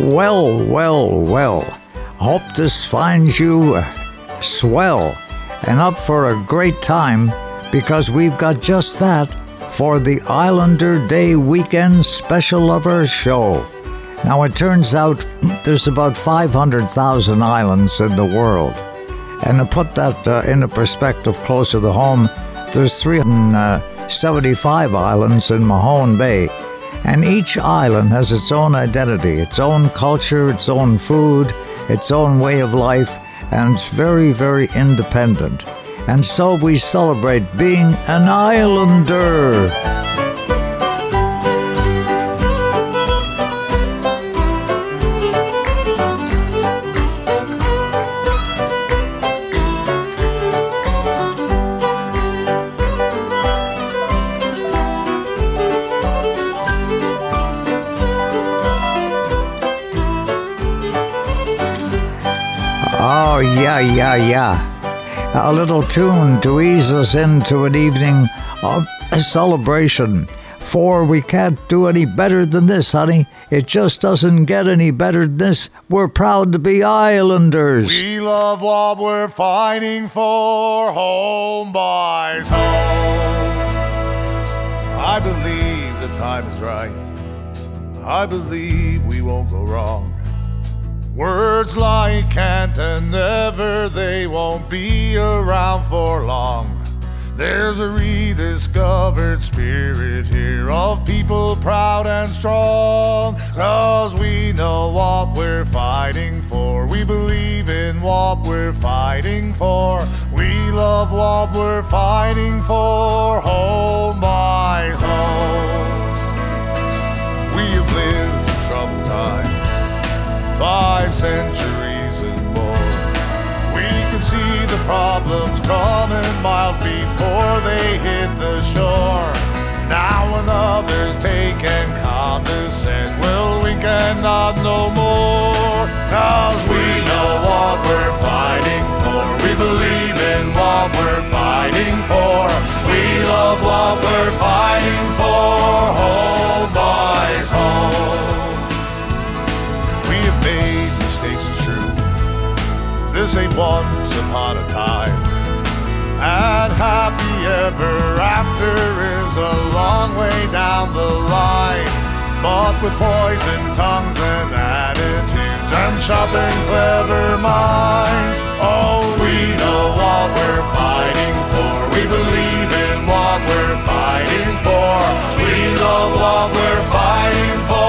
Well, well, well. Hope this finds you swell and up for a great time because we've got just that for the Islander Day weekend special of our show. Now, it turns out there's about 500,000 islands in the world. And to put that uh, into perspective closer to home, there's 375 islands in Mahone Bay. And each island has its own identity, its own culture, its own food, its own way of life, and it's very, very independent. And so we celebrate being an islander. Yeah, yeah. A little tune to ease us into an evening of celebration. For we can't do any better than this, honey. It just doesn't get any better than this. We're proud to be Islanders. We love what we're fighting for. Home boys home. I believe the time is right. I believe we won't go wrong. Words like can't and never, they won't be around for long. There's a rediscovered spirit here of people proud and strong. Cause we know what we're fighting for. We believe in what we're fighting for. We love what we're fighting for. Oh, home by home. We have lived five centuries and more. We can see the problems coming miles before they hit the shore. Now another's taken condescend, well, we cannot no more. Cause we know what we're fighting for. We believe in what we're fighting for. We love what we're fighting for. Home, home. This ain't once upon a time. And happy ever after is a long way down the line. But with poison tongues and attitudes and sharp and clever minds, oh, we know what we're fighting for. We believe in what we're fighting for. We love what we're fighting for.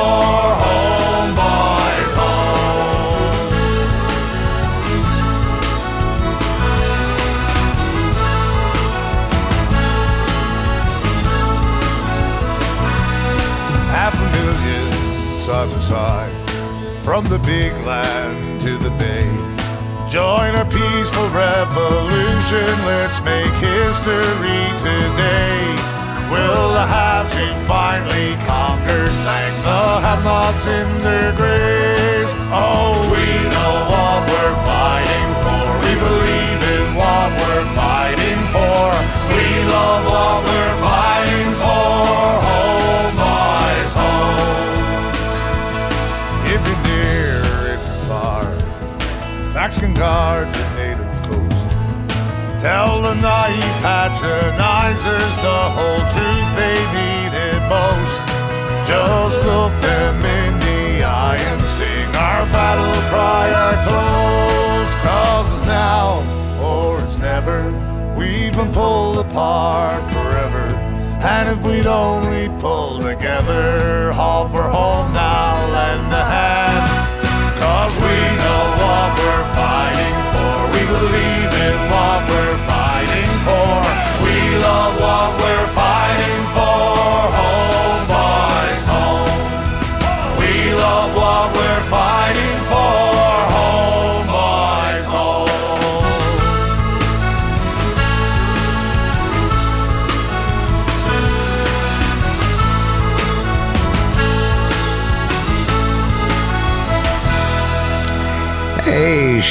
Side by side from the big land to the bay. Join our peaceful revolution, let's make history today. Will the haves who finally conquered thank the have-nots in their graves? Oh, we know what we're fighting for. We believe in what we're fighting for. We love what we're fighting guard native coast. Tell the naive patronizers the whole truth they needed most. Just look them in the eye and sing our battle cry, our toast. Cause it's now or it's never. We've been pulled apart forever. And if we'd only pull together, haul for home now, lend a hand. We're fighting for. We believe in what we're fighting for. We love what we're fighting for. Home, boys, home. We love what we're fighting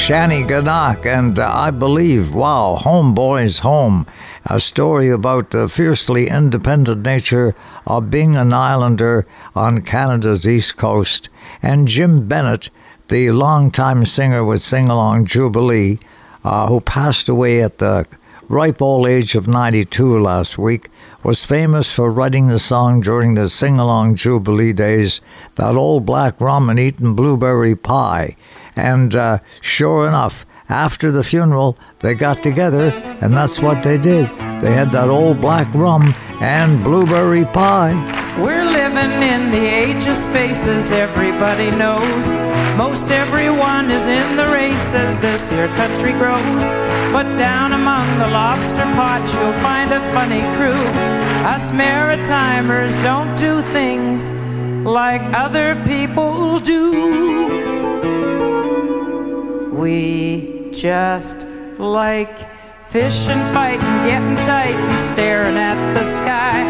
Shanneyganock, and uh, I believe, wow, Homeboys Home, a story about the fiercely independent nature of being an islander on Canada's east coast, and Jim Bennett, the longtime singer with Singalong Jubilee, uh, who passed away at the ripe old age of 92 last week, was famous for writing the song during the Singalong Jubilee days, that old black rum and eating blueberry pie. And uh, sure enough, after the funeral, they got together, and that's what they did. They had that old black rum and blueberry pie. We're living in the age of spaces, everybody knows. Most everyone is in the race as this here country grows. But down among the lobster pots, you'll find a funny crew. Us Maritimers don't do things like other people do. We just like fishing, fighting, getting tight, and staring at the sky.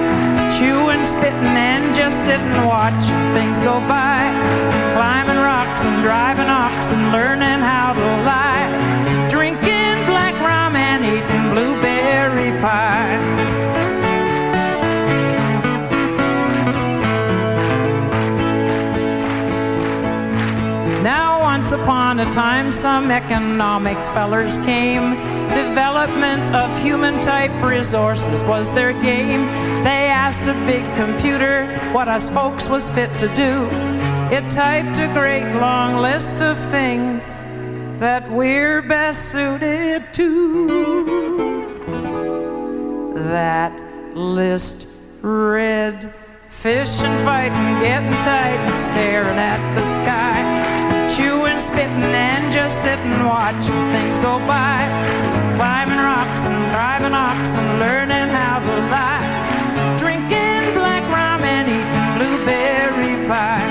Chewing, spitting, and just sitting, watching things go by. Climbing rocks and driving oxen, learning how to lie. Drinking black rum and eating blueberry pie. Upon a time, some economic fellers came. Development of human type resources was their game. They asked a big computer what us folks was fit to do. It typed a great long list of things that we're best suited to. That list read fishing, fighting, getting tight, and staring at the sky. Chewing, spitting, and just sitting, watching things go by. Climbing rocks and driving oxen, learning how to lie. Drinking black rum and eating blueberry pie.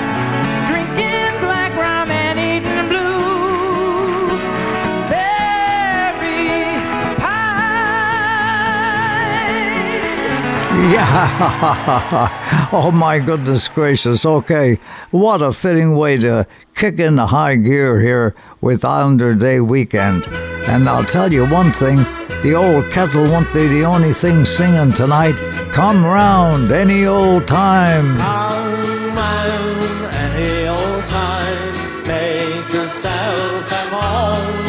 Yeah. oh my goodness gracious. Okay. What a fitting way to kick in the high gear here with Islander Day weekend. And I'll tell you one thing the old kettle won't be the only thing singing tonight. Come round any old time. Come round any old time, make yourself at home.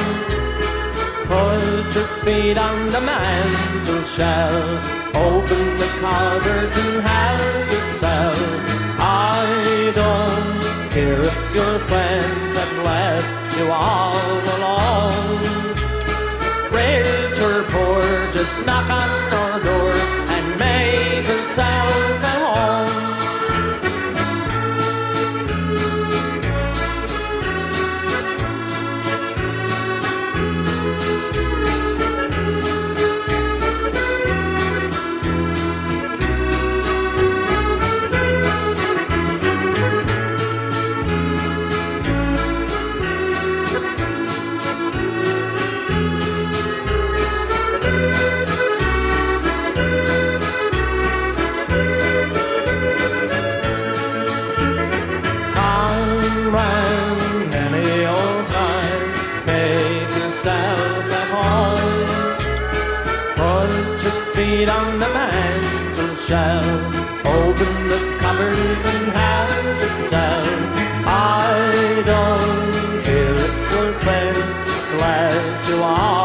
Put your feet on the mantel shelf, open the cupboards and help yourself. I don't care if your friends have left you all alone. Rich or poor, just knock on our door and make yourself shelf, open the cupboards and have yourself. I don't care if your friends left you all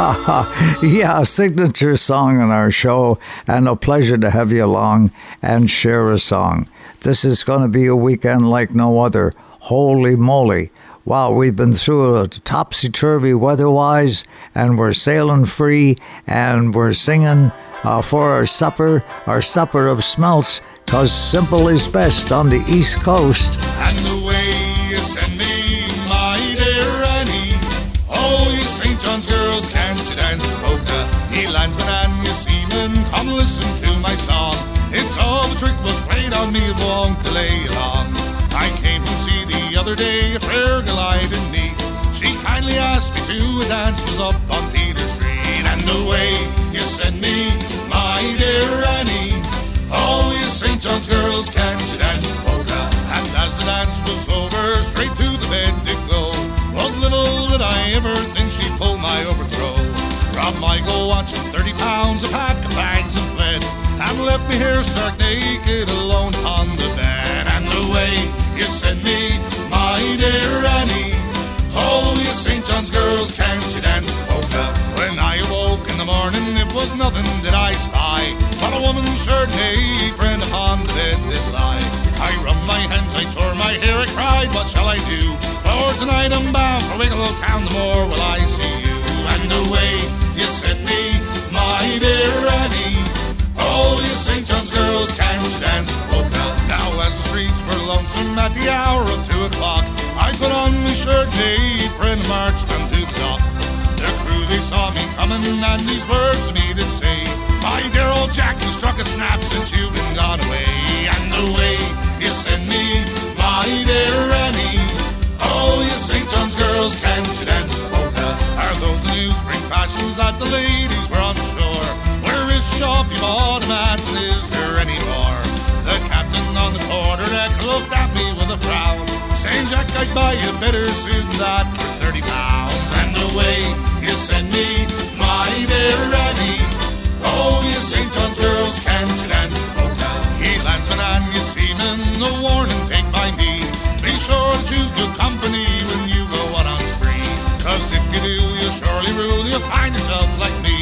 yeah, signature song on our show, and a pleasure to have you along and share a song. This is going to be a weekend like no other. Holy moly. Wow, we've been through a topsy turvy weather wise, and we're sailing free, and we're singing uh, for our supper, our supper of smelts, because simple is best on the East Coast. And the way you send me, listen to my song. It's all the trick was played on me, won't delay long. I came from sea the other day, a fair I didn't. She kindly asked me to a dance, was up on Peter Street. And the way you send me, my dear Annie, all you St. John's girls, can you dance the polka? And as the dance was over, straight to the bed did go. Was little did I ever think she'd pull my overthrow. Rob Michael watching 30 pounds, a pack of bags and fled. And left me here stark naked alone on the bed. And the way you send me, my dear Annie. Oh, you St. John's girls, can't you dance the polka? When I awoke in the morning, it was nothing that I spy, but a woman's shirt and apron upon the bed did lie. I rubbed my hands, I tore my hair, I cried, what shall I do? For tonight I'm bound for Wicklow town, the more will I see you. And the way you sent me, my dear Annie. Oh, you St. John's girls, can't you dance polka? Now as the streets were lonesome at the hour of two o'clock, I put on my shirt and marched down to the dock. The crew, they saw me coming, and these words to me did say, My dear old Jack, you struck a snap since you've been gone away. And the way you send me, my dear Annie. Oh, you St. John's girls, can't you dance polka? Are those the new spring fashions that the ladies wear on shore? Where is shop you bought them at, and is there any? The captain on the quarter deck looked at me with a frown, saying, Jack, I'd buy you better suit than that for thirty pounds. And the way you send me, my dear Annie. Oh, you St. John's girls, can't you dance polka? Ye landsmen and ye seamen, a warning take by me. Be sure to choose good company when you go out on spree. Cause if you do, you'll surely rule, you'll find yourself like me.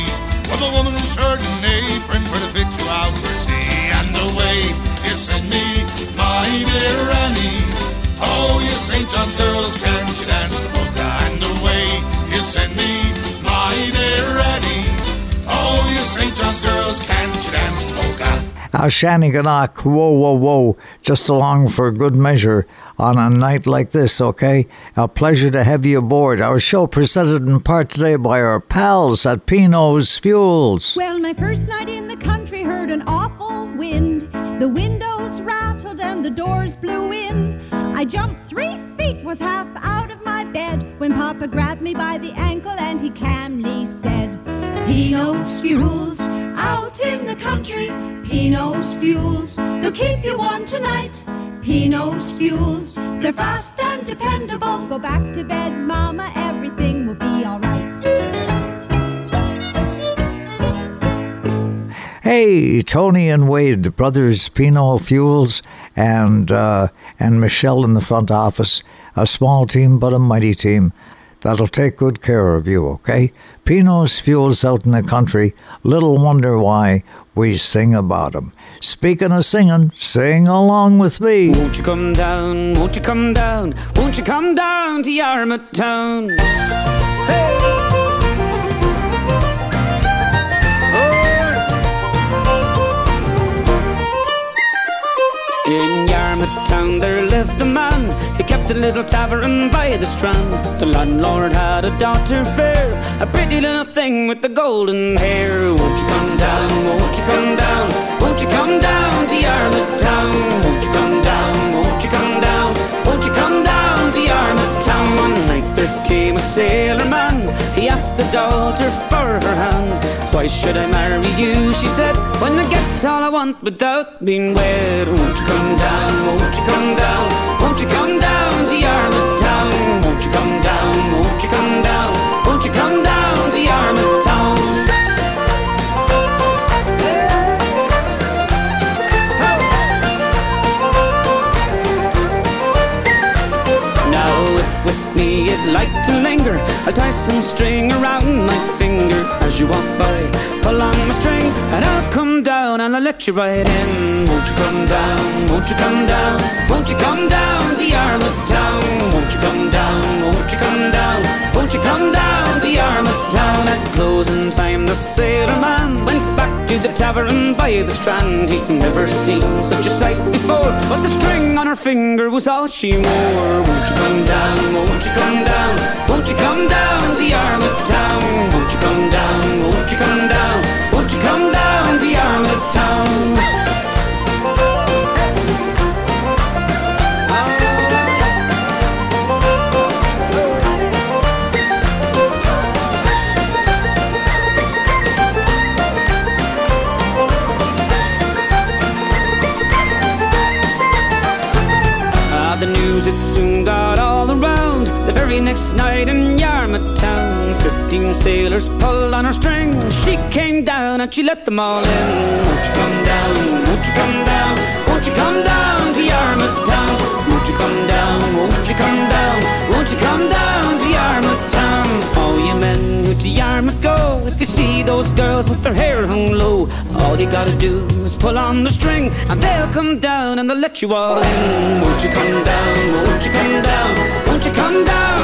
With a woman's shirt and apron for to fit you out for sea. And the way you send me, my dear Annie. Oh, you St. John's girls, can't you dance the polka? And the way you send me, my dear Annie. Oh, you St. John's girls, can't you dance the polka? Now, Shanneyganock, whoa, whoa, whoa, just along for good measure on a night like this, okay? A pleasure to have you aboard. Our show presented in part today by our pals at Pino's Fuels. Well, my first night in the country heard an awful wind. The windows rattled and the doors blew in. I jumped three feet, was half out of my bed when Papa grabbed me by the ankle and he calmly said, Pino's Fuels, out in the country. Pino's Fuels, they'll keep you warm tonight. Pino's Fuels, they're fast and dependable. Go back to bed, Mama, everything will be alright. Hey, Tony and Wade, brothers Pino Fuels, and uh, and Michelle in the front office. A small team, but a mighty team. That'll take good care of you, okay? Pino's Fuels out in the country. Little wonder why we sing about 'em. Speaking of singing, sing along with me. Won't you come down? Won't you come down? Won't you come down to Yarmouth Town? In Yarmouth Town there lived a man He kept a little tavern by the strand. The landlord had a daughter fair A pretty little thing with the golden hair. Won't you come down, won't you come down? Won't you come down to Yarmouth Town? Won't you come down, won't you come down? Won't you come down to Yarmouth Town? One night there came a sailor man. He asked the daughter for her hand. Why should I marry you, she said. When I get all I want without being wed. Won't you come down, won't you come down Won't you come down to Yarmouth Town Won't you come down, won't you come down? Won't you come down to Yarmouth Town like to linger. I'll tie some string around my finger. As you walk by, pull on my string And I'll come down and I'll let you right in. Won't you come down, won't you come down? Won't you come down to Yarmouth Town? Won't you come down, won't you come down? Won't you come down to Yarmouth Town? At closing time the sailor man Went back to the tavern by the strand. He'd never seen such a sight before But the string on her finger was all she wore. Won't you come down, won't you come down? Won't you come down to Yarmouth Town? Won't you come down, won't you come down? Won't you come down to Yarmouth Town night in Yarmouth town. Fifteen sailors pulled on her string. She came down and she let them all in. Won't you come down? Won't you come down? Won't you come down to Yarmouth town? Won't you come down? Won't you come down? Won't you come down to Yarmouth town? All you men who to Yarmouth go, if you see those girls with their hair hung low, all you gotta do is pull on the string, and they'll come down and they'll let you all in. Won't you come down? Won't you come down? Won't you come down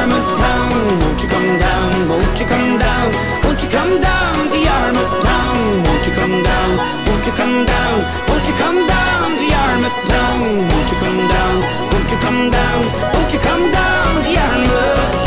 Yarmouth town? Won't you come down? Won't you come down? Won't you come down to Yarmouth town? Won't you come down? Won't you come down? Won't you come down to Yarmouth town? Won't you come down? Won't you come down? Won't you come down to Yarmouth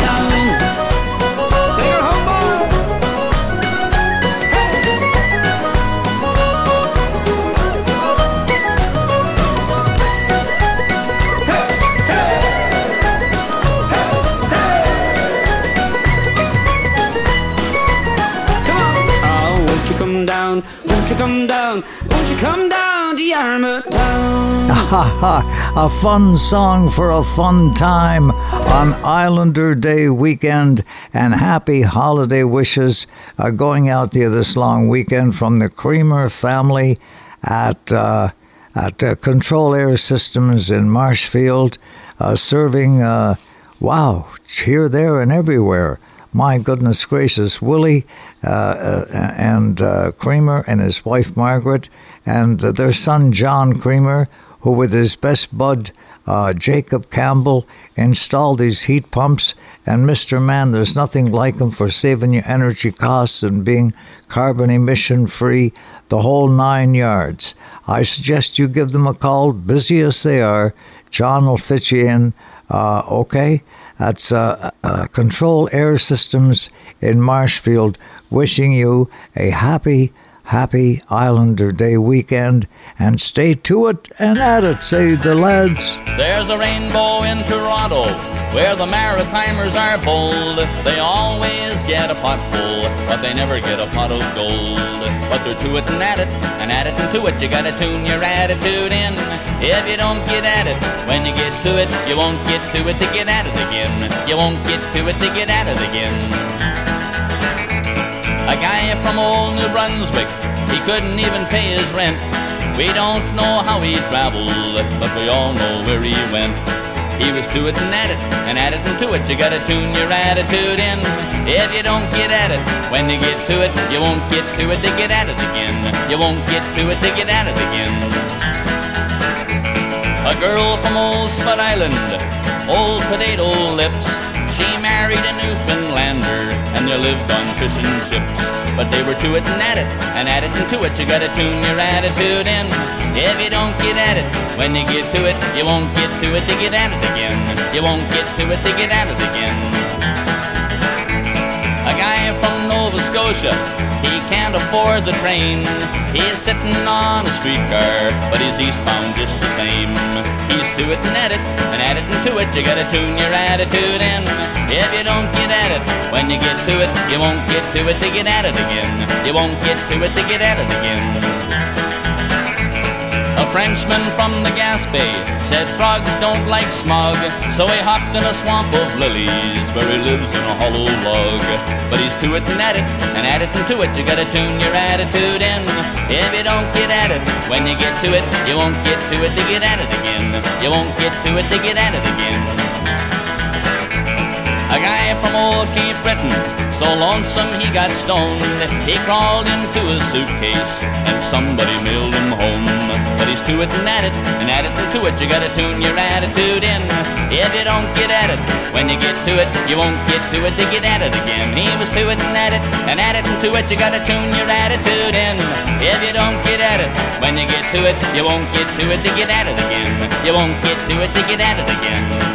Ha ha! A fun song for a fun time on Islander Day weekend, and happy holiday wishes are going out there this long weekend from the Creamer family at uh, at uh, Control Air Systems in Marshfield, uh, serving. Uh, wow, here, there, and everywhere. My goodness gracious, Willie uh, uh, and Creamer and his wife Margaret and their son John Creamer, who with his best bud uh, Jacob Campbell installed these heat pumps. And Mr. Man, there's nothing like him for saving you energy costs and being carbon emission free, the whole nine yards. I suggest you give them a call, busy as they are. John will fit you in. Uh, okay? That's uh, uh, Control Air Systems in Marshfield, wishing you a happy, happy Islander Day weekend. And stay to it and at it, say the lads. There's a rainbow in Toronto where the Maritimers are bold. They always get a pot full, but they never get a pot of gold. But they're to it and at it, and at it and to it. You gotta tune your attitude in. If you don't get at it, when you get to it, you won't get to it to get at it again. You won't get to it to get at it again. A guy from old New Brunswick, he couldn't even pay his rent. We don't know how he traveled, but we all know where he went. He was to it and at it, and at it and to it. You gotta tune your attitude in. If you don't get at it, when you get to it, you won't get to it to get at it again. You won't get to it to get at it again. A girl from old Spud Island, old potato lips. She married a Newfoundlander, and they lived on fish and chips. But they were to it and at it, and at it and to it. You gotta tune your attitude in. If you don't get at it, when you get to it, you won't get to it to get at it again. You won't get to it to get at it again. A guy from Nova Scotia, he can't afford the train. He's sitting on a streetcar, but he's eastbound just the same. He's to it and at it, and at it and to it. You gotta tune your attitude in. If you don't get at it, when you get to it, you won't get to it to get at it again. You won't get to it to get at it again. A Frenchman from the Gaspé said frogs don't like smog, so he hopped in a swamp of lilies where he lives in a hollow log. But he's to it and at it, and at it and to it. You gotta tune your attitude in. If you don't get at it, when you get to it, you won't get to it to get at it again. You won't get to it to get at it again. A guy from old Cape Breton, so lonesome he got stoned. He crawled into his suitcase and somebody mailed him home. But he's to it and at it, and at it and to it. You gotta tune your attitude in. If you don't get at it, when you get to it, you won't get to it to get at it again. He was to it and at it, and at it and to it. You gotta tune your attitude in. If you don't get at it, when you get to it, you won't get to it to get at it again. You won't get to it to get at it again.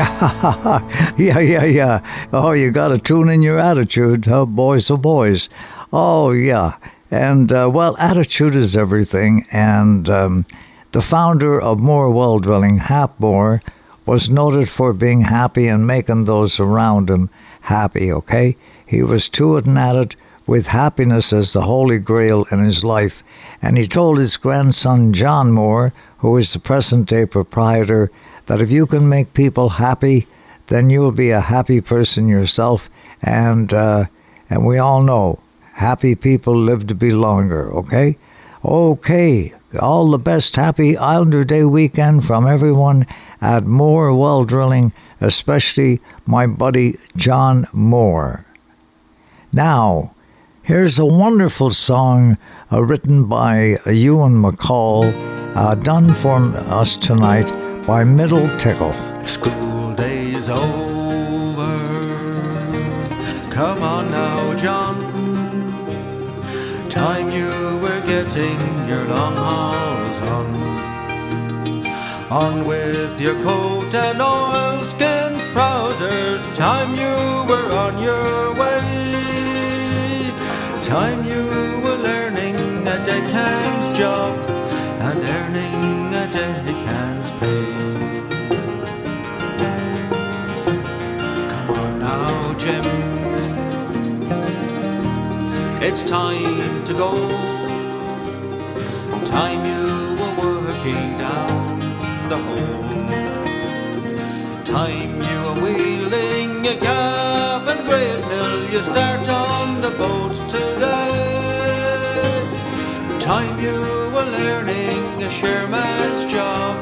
yeah, yeah, yeah. Oh, you got to tune in your attitude, oh, boys, oh, boys. Oh, yeah. And, uh, well, attitude is everything. And um, the founder of Moore Well Drilling, Hap Moore, was noted for being happy and making those around him happy, okay? He was to it and at it with happiness as the holy grail in his life. And he told his grandson John Moore, who is the present day proprietor, that if you can make people happy, then you will be a happy person yourself. And uh, and we all know happy people live to be longer. Okay, okay. All the best happy Islander Day weekend from everyone at Moore Well Drilling, especially my buddy John Moore. Now, here's a wonderful song uh, written by Ewan MacColl, uh, done for us tonight by Middle Tickle. School day is over. Come on now, John. Time you were getting your long hauls on. On with your coat and oilskin trousers. Time you were on your way. Time you were learning a deckhand's job and earning It's time to go. Time you were working down the hole. Time you were wheeling a calf and grape hill. You start on the boat today. Time you were learning a shareman's job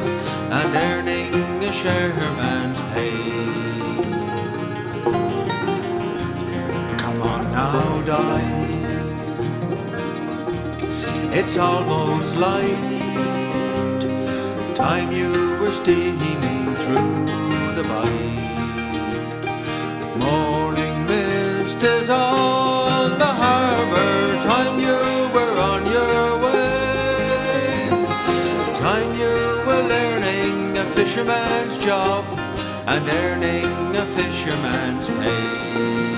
and earning a shareman's pay. Come on now, die. It's almost light. Time you were steaming through the bight. Morning mist is on the harbor. Time you were on your way. Time you were learning a fisherman's job and earning a fisherman's pay.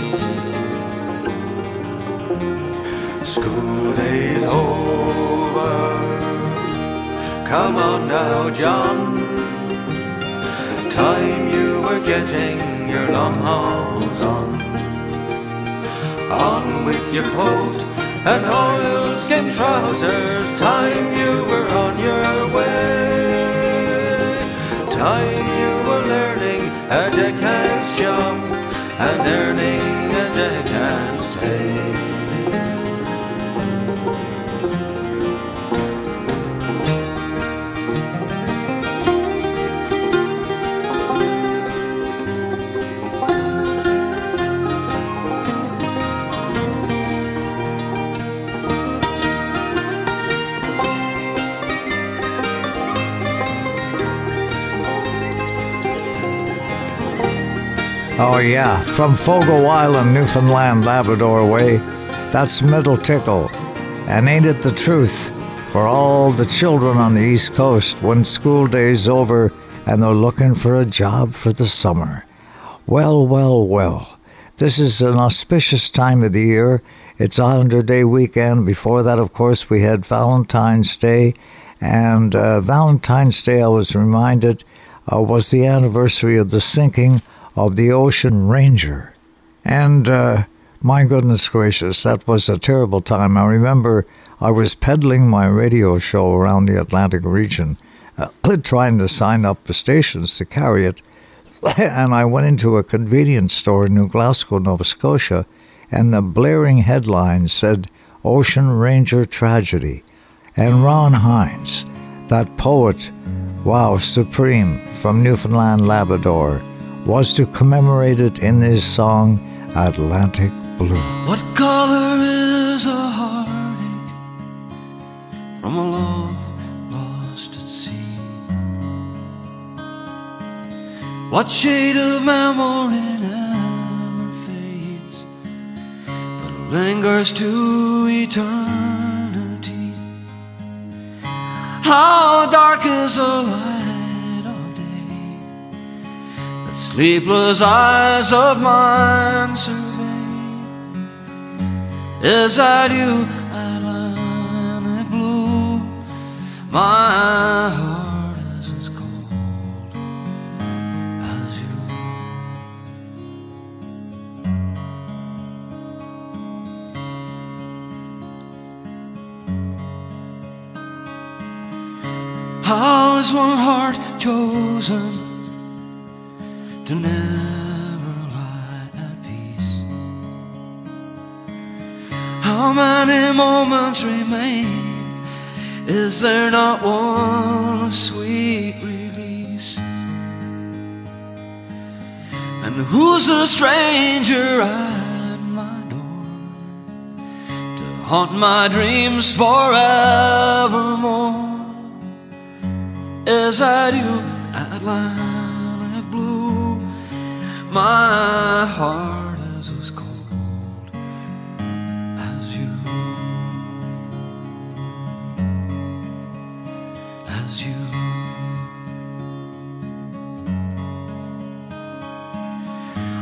School days over. Come on now, John. Time you were getting your long hauls on. On with your coat and oilskin trousers. Time you were on your way. Time you were learning a deckhand's job and earning a deckhand's pay. Oh, yeah, from Fogo Island, Newfoundland, Labrador way. That's Middle Tickle. And ain't it the truth for all the children on the East Coast when school day's over and they're looking for a job for the summer? Well, well, well. This is an auspicious time of the year. It's Islander Day weekend. Before that, of course, we had Valentine's Day. And uh, Valentine's Day, I was reminded, uh, was the anniversary of the sinking of the Ocean Ranger. And uh, my goodness gracious, that was a terrible time. I remember I was peddling my radio show around the Atlantic region, uh, trying to sign up the stations to carry it. And I went into a convenience store in New Glasgow, Nova Scotia, and the blaring headline said Ocean Ranger Tragedy. And Ron Hynes, that poet, wow, supreme, from Newfoundland, Labrador, was to commemorate it in his song Atlantic Blue. What color is a heartache from a love lost at sea? What shade of memory never fades but lingers to eternity? How dark is a light Sleepless eyes of mine survey. Is I you, Atlantic blue? My heart is as cold as you. How is one heart chosen? To never lie at peace? How many moments remain? Is there not one sweet release? And who's the stranger at my door to haunt my dreams forevermore? Is that you, Atlantic blue? My heart is as cold as you, as you.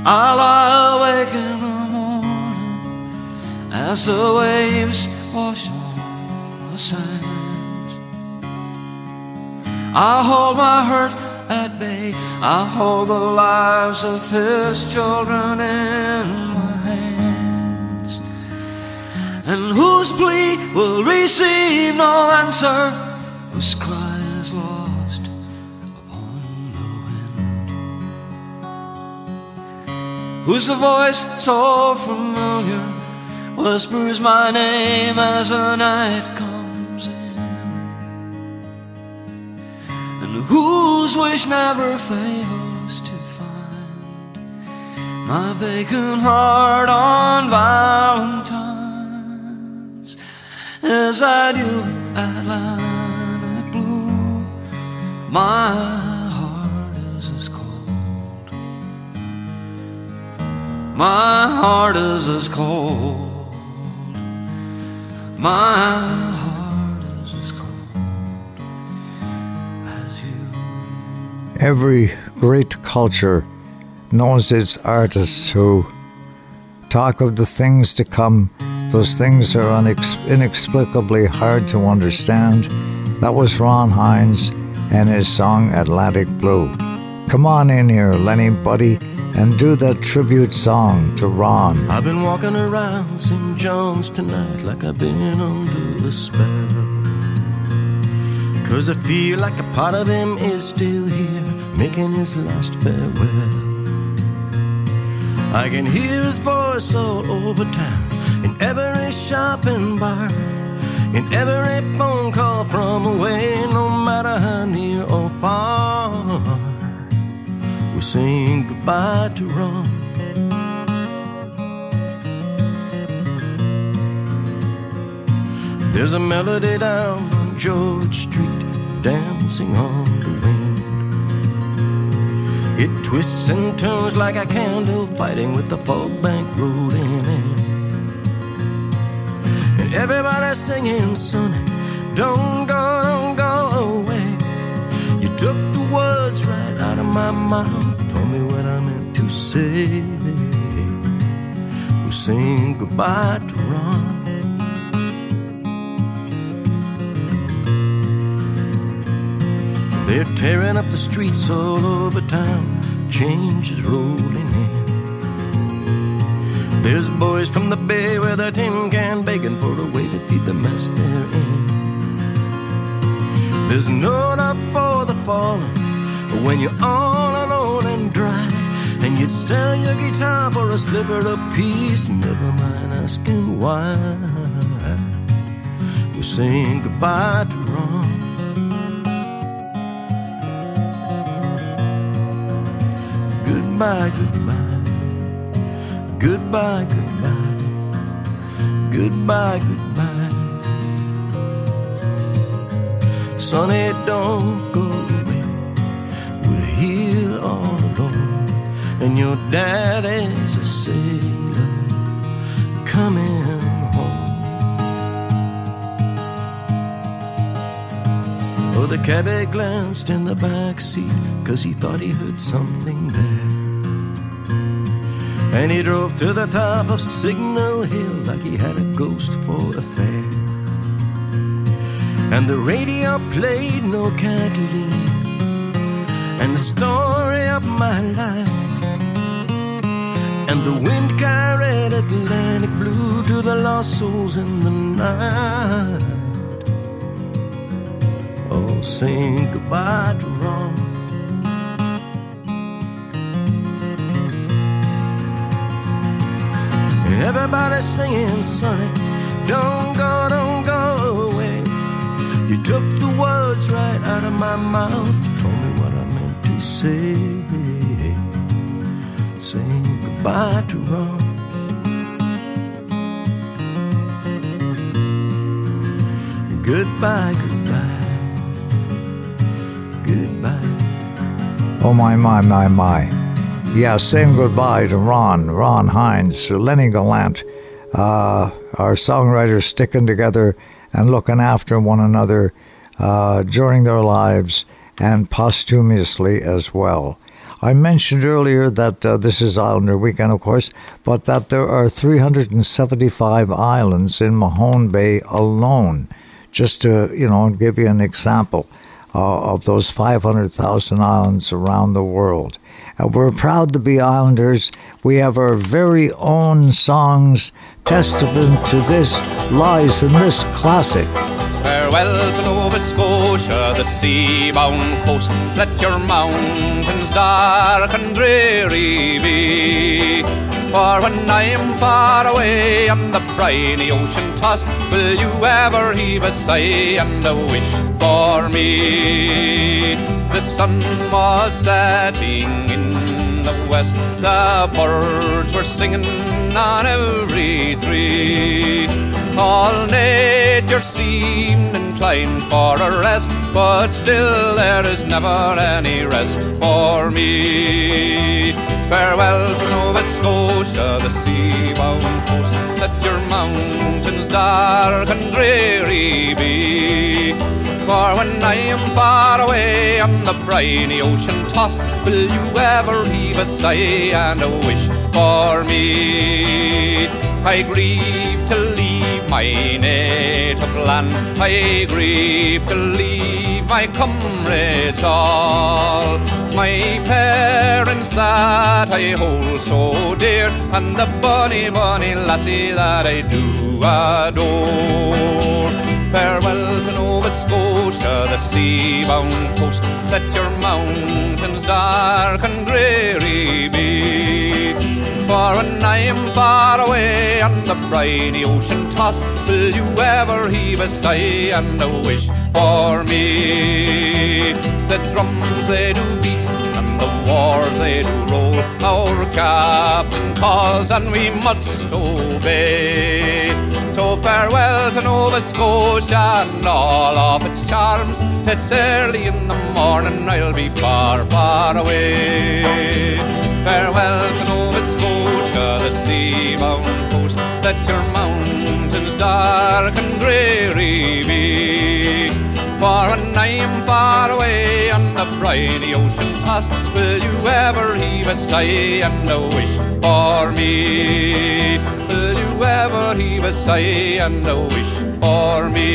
I lie awake in the morning as the waves wash on the sands. I hold my hurt at bay. I hold the lives of his children in my hands. And whose plea will receive no answer? Whose cry is lost upon the wind? Whose voice so familiar whispers my name as the night comes whose wish never fails to find my vacant heart on Valentine's? As I you, Atlantic blue? My heart is as cold. My heart is as cold. My Every great culture knows its artists who talk of the things to come. Those things are unex- inexplicably hard to understand. That was Ron Hynes and his song Atlantic Blue. Come on in here, Lenny Buddy, and do that tribute song to Ron. I've been walking around St. John's tonight like I've been under a spell. Cause I feel like a part of him is still here, making his last farewell. I can hear his voice all over town, in every shop and bar, in every phone call from away, no matter how near or far. We're saying goodbye to Ron. There's a melody down on George Street, dancing on the wind. It twists and turns like a candle, fighting with the fog bank rolling in. And everybody's singing, Sonny, don't go, don't go away. You took the words right out of my mouth, told me what I meant to say. We're saying goodbye to Ron. They're tearing up the streets all over town. Change is rolling in. There's boys from the bay with a tin can begging for a way to feed the mess they're in. There's no love for the fallen when you're all alone and dry. And you'd sell your guitar for a sliver of peace, never mind asking why. We're saying goodbye to Ron. Goodbye, goodbye. Goodbye, goodbye. Goodbye, goodbye. Sonny, don't go away. We're here all alone. And your daddy's a sailor coming home. Oh, the cabby glanced in the back seat Cause he thought he heard something there And he drove to the top of Signal Hill Like he had a ghost for a fare And the radio played No Kathleen And the story of my life. And the wind carried Atlantic blue To the lost souls in the night. Oh saying goodbye to Ron. Everybody's singing, Sonny, don't go, don't go away. You took the words right out of my mouth. You told me what I meant to say. Saying goodbye to Ron. Goodbye, goodbye, goodbye. Oh, my, my, my, my. Yeah, saying goodbye to Ron, Ron Hynes, Lenny Gallant, uh, our songwriters sticking together and looking after one another uh, during their lives and posthumously as well. I mentioned earlier that uh, this is Islander Weekend, of course, but that there are 375 islands in Mahone Bay alone just to you know give you an example uh, of those 500,000 islands around the world. And we're proud to be islanders. We have our very own songs. Testament to this lies in this classic. Farewell to Nova Scotia, the sea-bound coast. Let your mountains dark and dreary be. For when I am far away on the briny ocean tossed, will you ever heave a sigh and a wish for me? The sun was setting in the west, the birds were singing on every tree. All nature seemed inclined for a rest, but still there is never any rest for me. Farewell to Nova Scotia, the sea-bound coast. Let your mountains dark and dreary be. For when I am far away on the briny ocean tossed, will you ever heave a sigh and a wish for me? I grieve to leave my native land. I grieve to leave my comrades all. My parents that I hold so dear, and the bonny, bonny lassie that I do adore. Farewell to Nova Scotia, the sea-bound coast. Let your mountains dark and dreary be. For when I am far away on the briny ocean tossed, will you ever heave a sigh and a wish for me? The drums they do beat and the wars they do roll. Our captain calls and we must obey. So farewell to Nova Scotia and all of its charms. It's early in the morning, I'll be far, far away. Farewell to Nova Scotia, the sea-bound coast. Let your mountains dark and dreary be. For when I am far away on the briny ocean tossed, will you ever heave a sigh and a wish for me? Will you ever heave a sigh and a wish for me?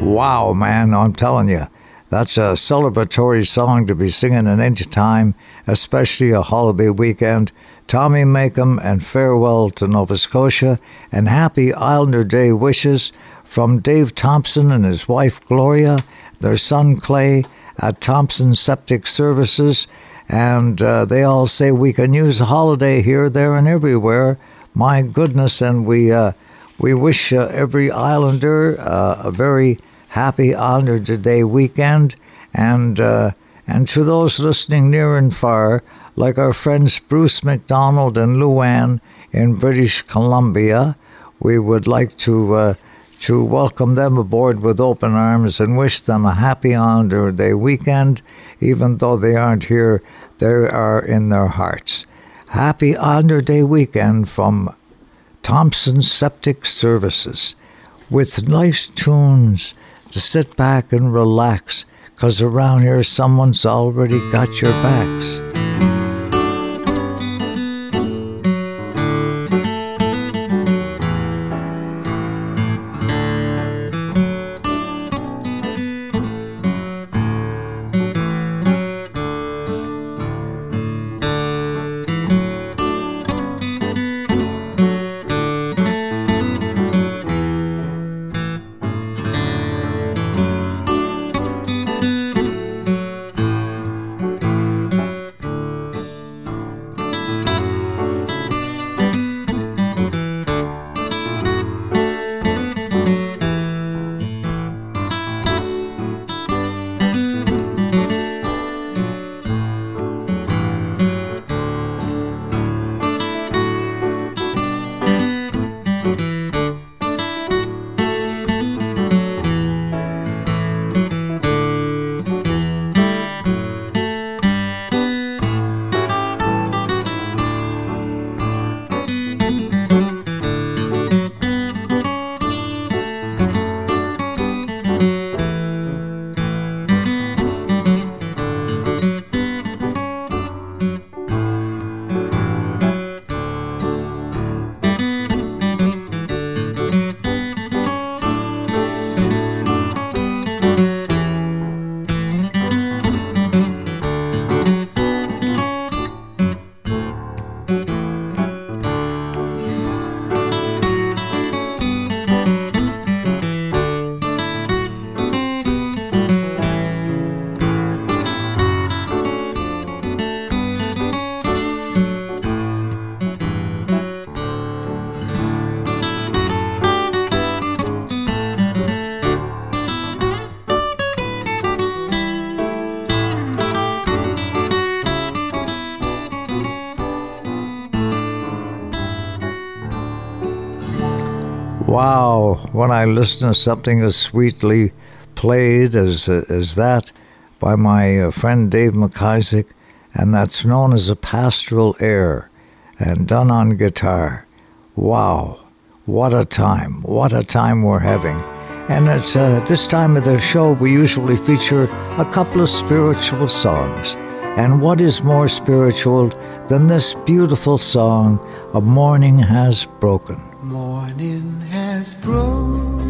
Wow, man, I'm telling you, that's a celebratory song to be singing at any time, especially a holiday weekend. Tommy Makem and farewell to Nova Scotia and happy Islander Day wishes from Dave Thompson and his wife Gloria, their son Clay at Thompson Septic Services, and uh, they all say we can use a holiday here, there, and everywhere. My goodness, and we uh, we wish uh, every Islander uh, a very happy Islander Day weekend, and uh, and to those listening near and far, like our friends Bruce McDonald and Luann in British Columbia, we would like to uh, to welcome them aboard with open arms and wish them a happy Islander Day weekend, even though they aren't here. They are in their hearts. Happy Islander Day weekend from Thompson Septic Services, with nice tunes to sit back and relax, 'cause around here someone's already got your backs. Listen to something as sweetly played as, as that by my uh, friend Dave McIsaac, and that's known as a pastoral air and done on guitar. Wow, what a time, what a time we're having. And it's uh, this time of the show, we usually feature a couple of spiritual songs. And what is more spiritual than this beautiful song, A Morning Has Broken? Morning has broken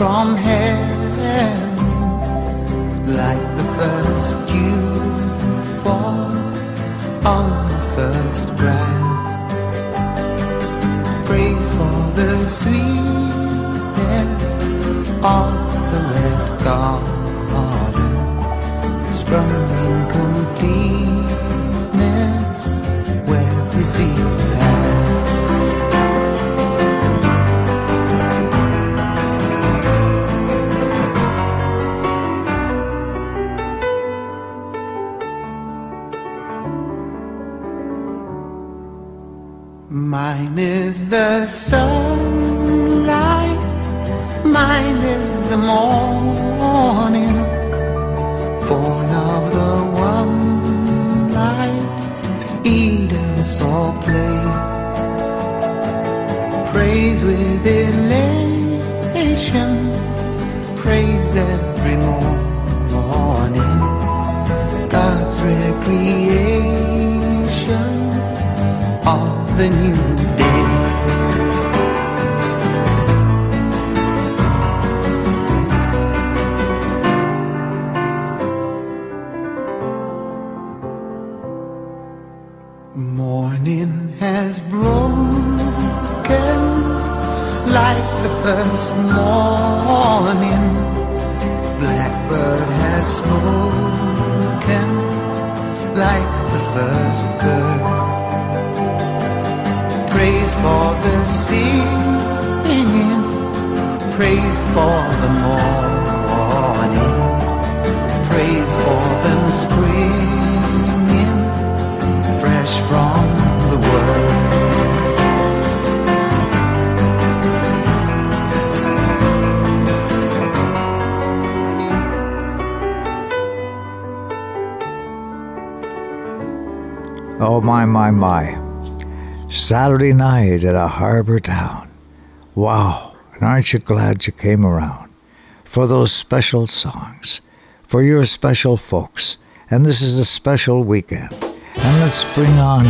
from heaven, like is Saturday night at a harbor town. Wow, and aren't you glad you came around for those special songs, for your special folks? And this is a special weekend. And let's bring on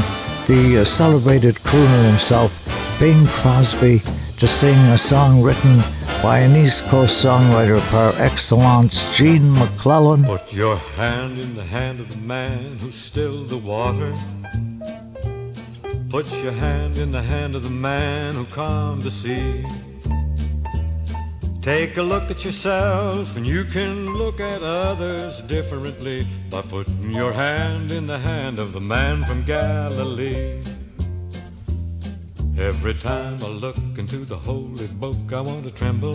the uh, celebrated crooner himself, Bing Crosby, to sing a song written by an East Coast songwriter par excellence, Gene MacLellan. Put your hand in the hand of the man who stilled the waters. Put your hand in the hand of the man who calmed the sea. Take a look at yourself, and you can look at others differently by putting your hand in the hand of the man from Galilee. Every time I look into the holy book, I want to tremble.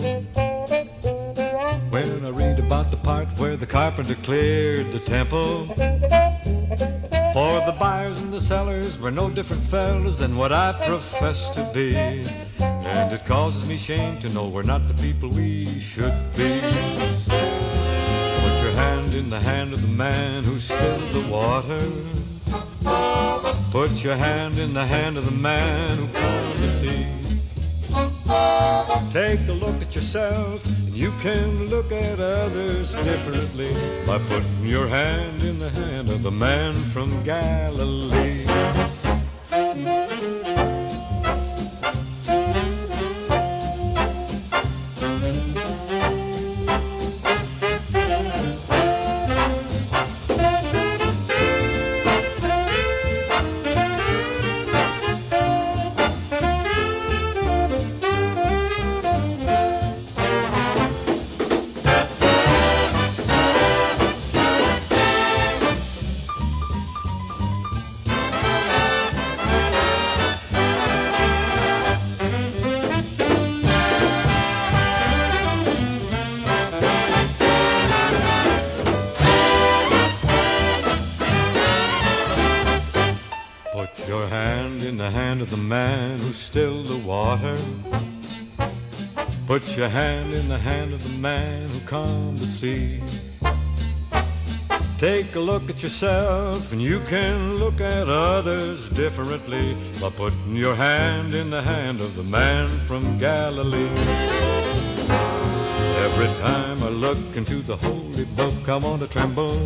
When I read about the part where the carpenter cleared the temple. For the buyers and the sellers were no different fellas than what I profess to be. And it causes me shame to know we're not the people we should be. Put your hand in the hand of the man who stilled the water. Put your hand in the hand of the man who calmed the sea. Take a look at yourself, and you can look at others differently by putting your hand in the hand of the man from Galilee. Put your hand in the hand of the man who calmed to see. Take a look at yourself, and you can look at others differently by putting your hand in the hand of the man from Galilee. Every time I look into the holy book, I want to tremble.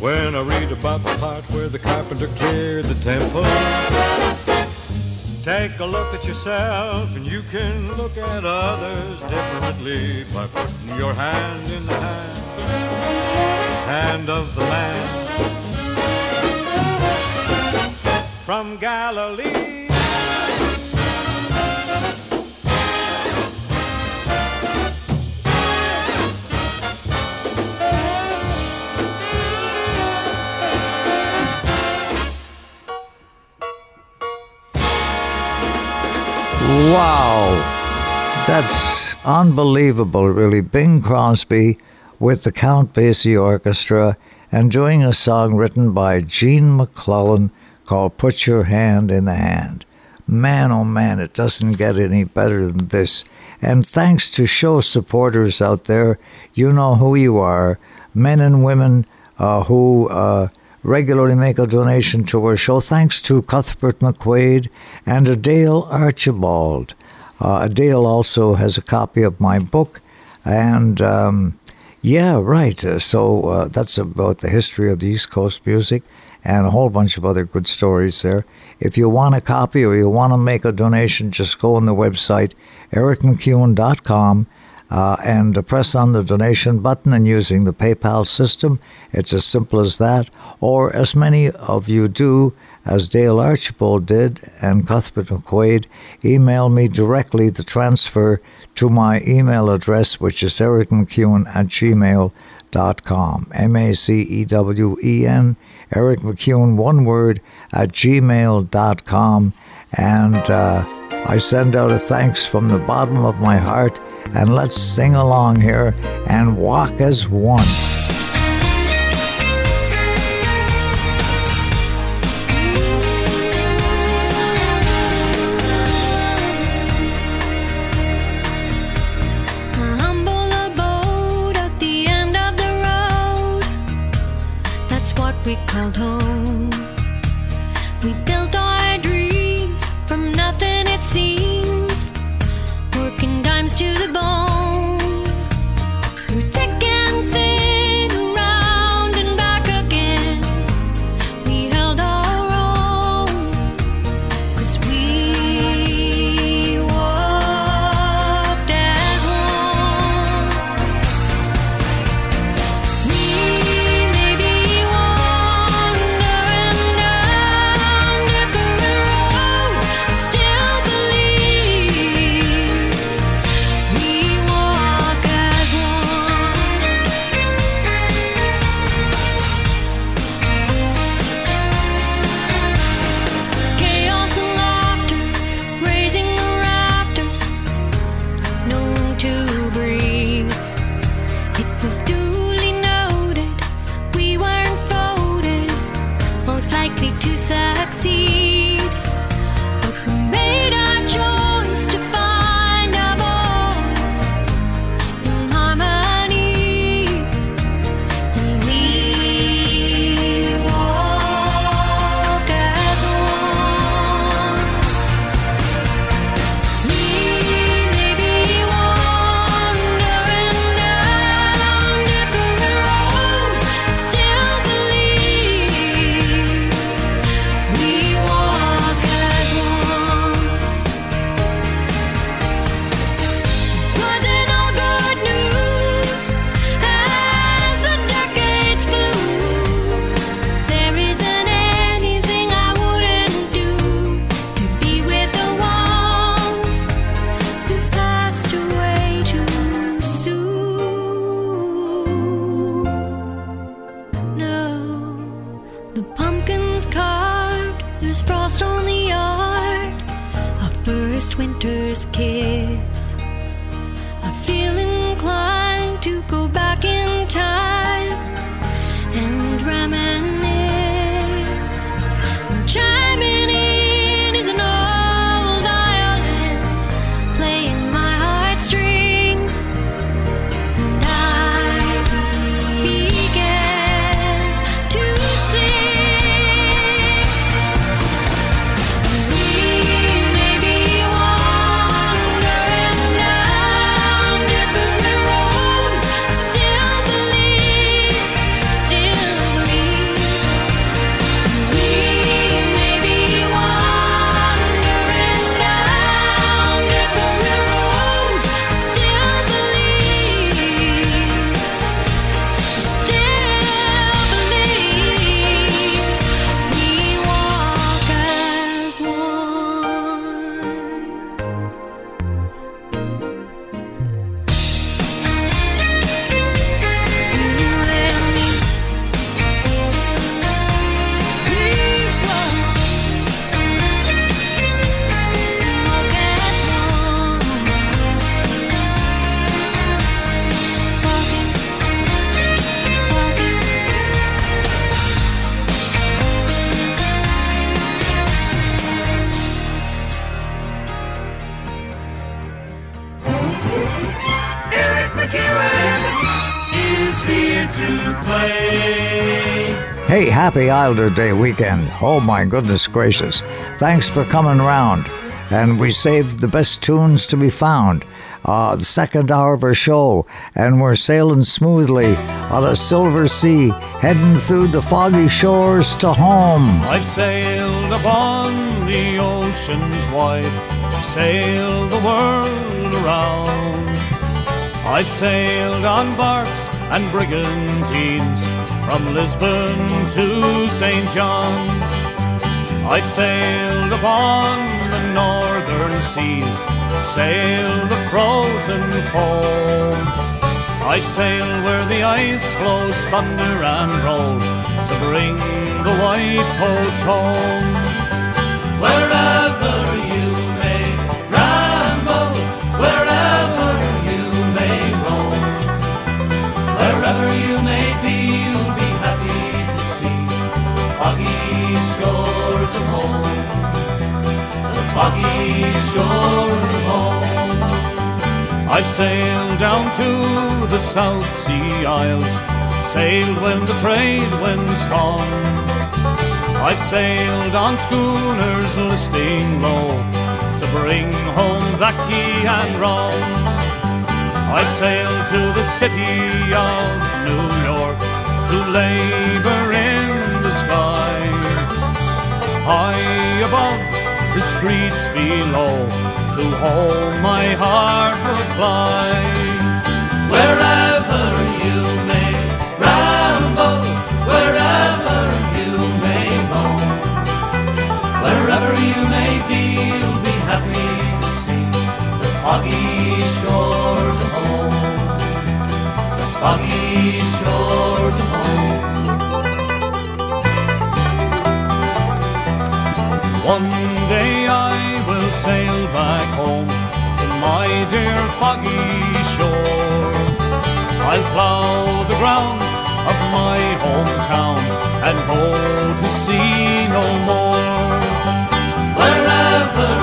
When I read about the part where the carpenter cleared the temple. Take a look at yourself, and you can look at others differently by putting your hand in the hand hand of the man from Galilee. Wow, that's unbelievable, really. Bing Crosby with the Count Basie Orchestra and doing a song written by Gene MacLellan called Put Your Hand in the Hand. Man, oh man, it doesn't get any better than this. And thanks to show supporters out there, you know who you are, men and women uh, who uh, regularly make a donation to our show. Thanks to Cuthbert McQuaid and Adele Archibald. Uh, Adele also has a copy of my book, and um, yeah, right. Uh, so uh, that's about the history of the East Coast music and a whole bunch of other good stories there. If you want a copy or you want to make a donation, just go on the website, ericmacEwen.com, uh, and press on the donation button and using the PayPal system. It's as simple as that. Or as many of you do, as Dale Archibald did and Cuthbert McQuaid, email me directly the transfer to my email address, which is ericmacewen at gmail.com. M A C E W E N, Eric MacEwen, one word, at gmail.com. And uh, I send out a thanks from the bottom of my heart. And let's sing along here and walk as one. A humble at the end of the road. That's what we called home. Happy Islander Day weekend. Oh my goodness gracious. Thanks for coming round. And we saved the best tunes to be found. Uh, the second hour of our show, and we're sailing smoothly on a silver sea, heading through the foggy shores to home. I've sailed upon the oceans wide, sailed the world around. I've sailed on barks and brigantines from Lisbon to St. John's. I've sailed upon the northern seas, sailed the frozen foam. I've sailed where the ice floes thunder and roll to bring the white coats home. Wherever you wherever you may be, you'll be happy to see foggy shores of home, the foggy shores of home. I've sailed down to the South Sea Isles, sailed when the trade winds come. I've sailed on schooners listing low to bring home baccy and rum. I've sailed to the city of New York to labor in the sky. High above the streets below, to home my heart will fly. Wherever you may ramble, wherever you may roam, wherever you may be foggy shores of home. One day I will sail back home to my dear foggy shore. I'll plough the ground of my hometown and go to sea no more. Wherever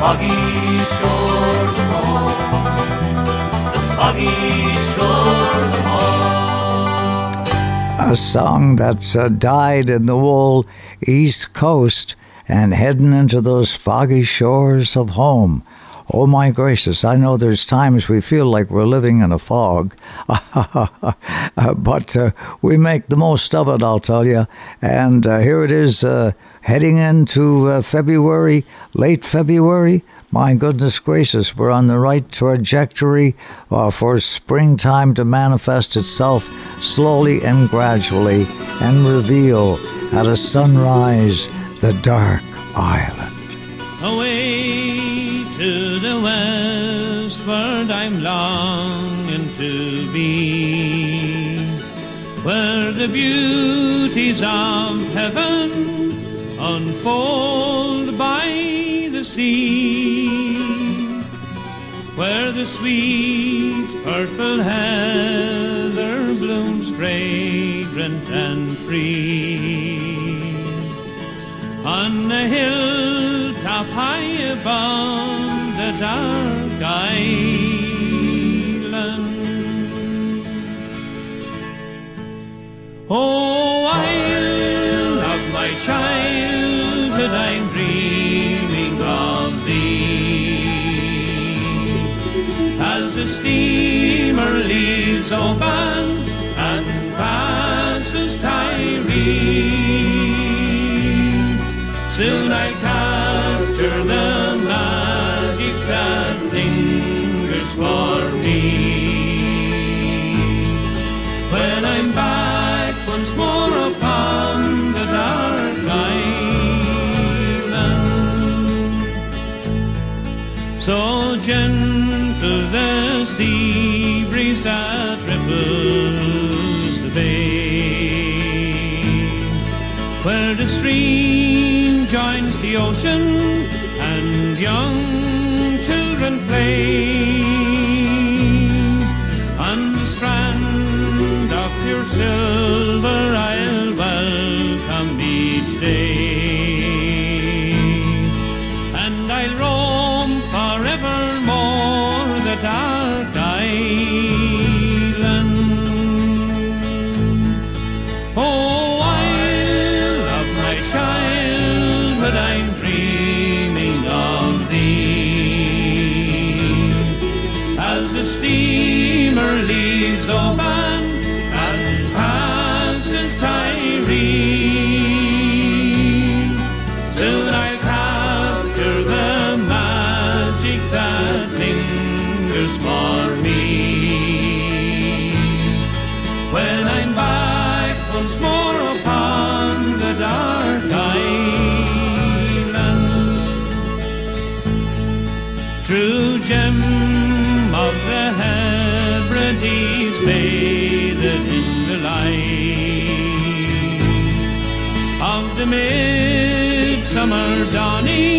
foggy shores of home, the foggy shores of home. a song that's uh, dyed in the wool East Coast and heading into those foggy shores of home. Oh my gracious, I know there's times we feel like we're living in a fog, but uh, we make the most of it, I'll tell you. And uh, here it is, uh, heading into uh, February, late February. My goodness gracious, we're on the right trajectory uh, for springtime to manifest itself slowly and gradually and reveal at a sunrise the dark island. Away to the westward I'm longing to be, where the beauties of heaven unfold by the sea, where the sweet purple heather blooms fragrant and free. On the hilltop high above the dark island. Oh, isle of my childhood, steamer leaves Oban and passes Tiree, soon I 有选。Midsummer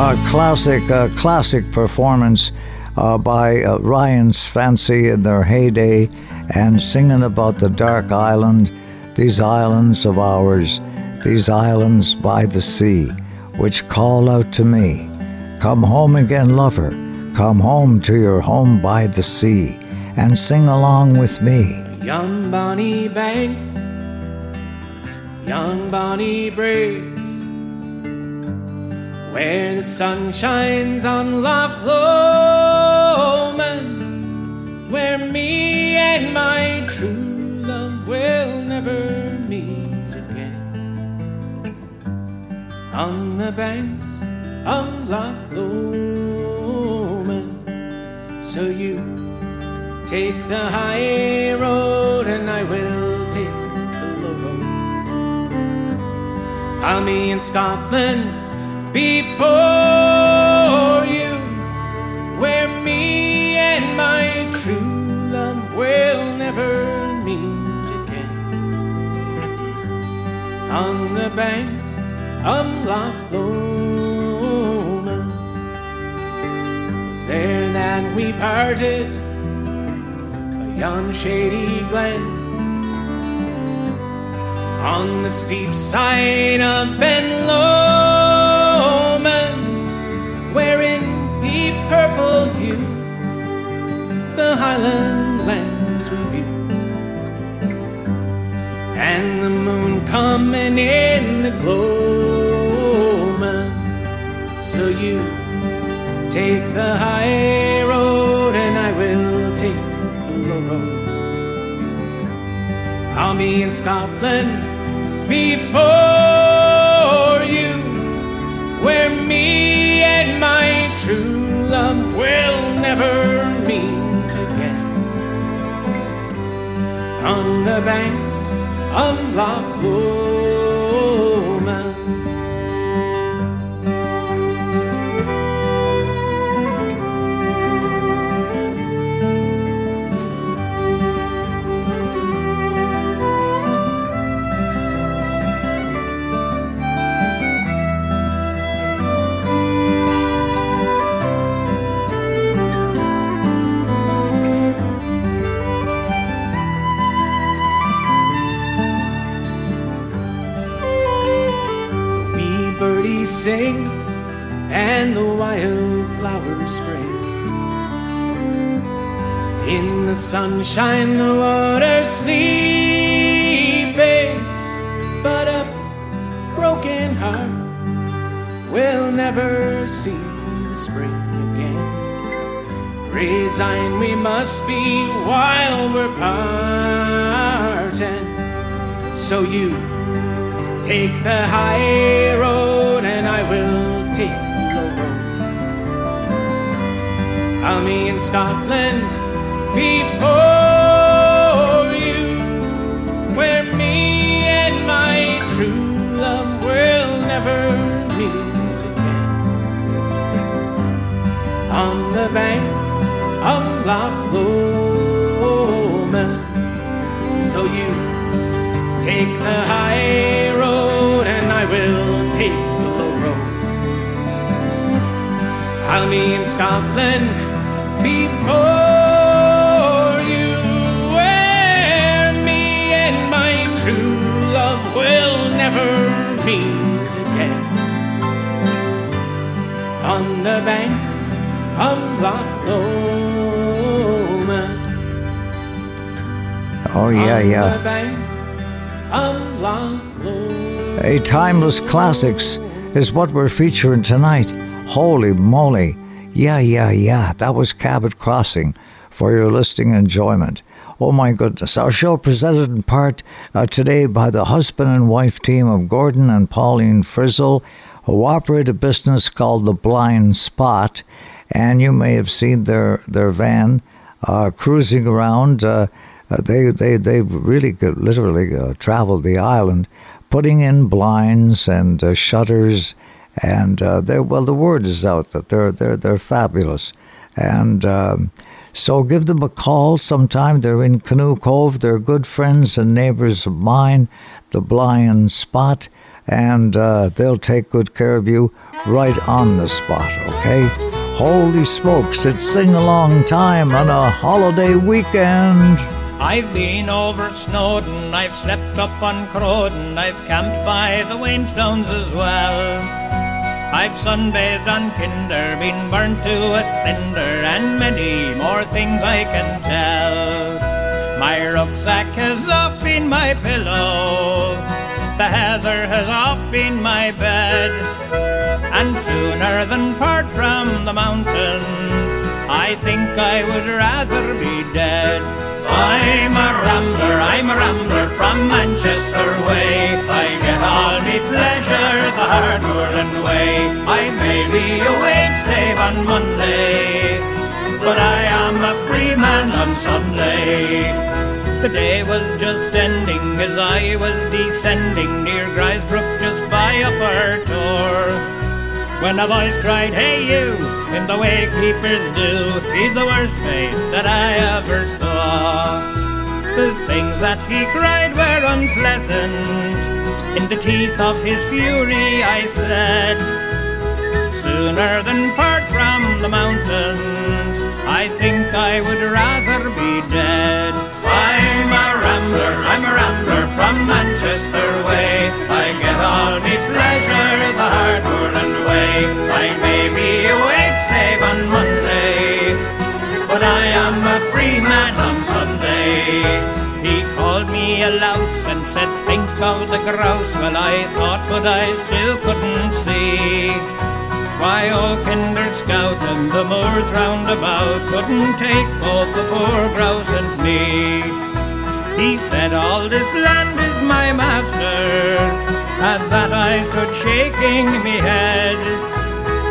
A classic, uh, classic performance uh, by uh, Ryan's Fancy in their heyday and singing about the dark island, these islands of ours, these islands by the sea, which call out to me, Come home again, lover, come home to your home by the sea, and sing along with me. Young Bonnie banks, young Bonnie breaks, where the sun shines on Loch Lomond, where me and my true love will never meet again. On the banks of Loch Lomond, so you Take the high road and I will take the low road. I'll be in Scotland before you, where me and my true love will never meet again. On the banks of Loch Lomond, it's there that we parted yon shady glen on the steep side of Ben Lomond, purple hue the highland lands we view, and the moon coming in the gloaming. So you take the high road, and I will take the low road. I'll be in Scotland before you, where me and my true love will never meet again. On the banks of Loch Lomond. Sing and the wildflowers spring. In the sunshine, the water's sleeping, but a broken heart will never see the spring again. Resigned we must be while we're parting. So you take the high road be in Scotland before you, where me and my true love will never meet again. On the banks of Loch Lomond, so you take the high road and I will take the low road. I'll be in Scotland before you, where me and my true love will never meet again. On the banks of Loch Lomond. Oh, yeah, on yeah. The banks of Loch Lomond. A timeless classics is what we're featuring tonight. Holy moly. Yeah, yeah, yeah. That was Cabot Crossing for your listening enjoyment. Oh my goodness. Our show presented in part uh, today by the husband and wife team of Gordon and Pauline Frizzle, who operate a business called The Blind Spot. And you may have seen their, their van uh, cruising around. Uh, uh, they, they, they've really literally uh, traveled the island, putting in blinds and uh, shutters. And uh, they're, well, the word is out that they're, they're, they're fabulous. And um, so give them a call sometime. They're in Canoe Cove. They're good friends and neighbors of mine, the Blind Spot, and uh, they'll take good care of you right on the spot, okay? Holy smokes, it's sing along time on a holiday weekend. I've been over Snowdon, I've slept up on Crowden, I've camped by the Wainstones as well. I've sunbathed on Kinder, been burnt to a cinder, and many more things I can tell. My rucksack has oft been my pillow, the heather has oft been my bed, and sooner than part from the mountains, I think I would rather be dead. I'm a rambler, I'm a rambler from Manchester way. I get all me pleasure the hard whirling way. I may be a wage slave on Monday, but I am a free man on Sunday. The day was just ending as I was descending near Grindsbrook just by Upper Tor. When a voice cried, Hey you, in the way keepers do, he's the worst face that I ever saw. The things that he cried were unpleasant. In the teeth of his fury, I said, Sooner than part from the mountains, I think I would rather be dead. I'm a rambler, I'm a rambler from Manchester way. I get all me pleasure I may be a wage slave on Monday, but I am a free man on Sunday. He called me a louse and said, Think of the grouse. Well, I thought, but I still couldn't see. Why, oh, old Kinder Scout and the moors round about couldn't take both the poor grouse and me. He said, All this land is my master's. At that I stood shaking me head.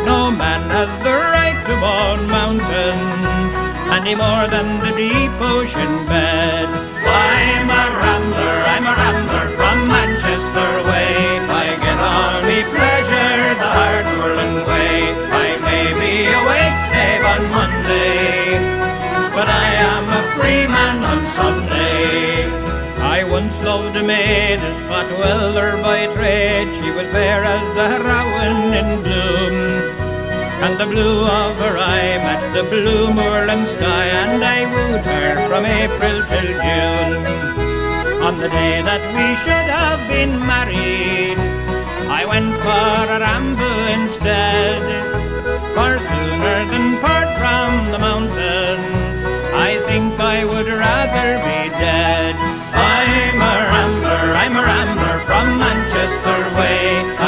No man has the right to own mountains any more than the deep ocean bed. I'm a rambler, I'm a rambler from Manchester way. I get all me pleasure the hard whirling way. I may be a wage slave on Monday, but I am a free man on Sunday. Once loved a maid, a spot welder by trade. She was fair as the rowan in bloom. And the blue of her eye matched the blue moorland sky, and I wooed her from April till June. On the day that we should have been married, I went for a ramble instead. For sooner than part from the mountains, I think I would rather be dead. I'm a rambler, I'm a rambler from Manchester way.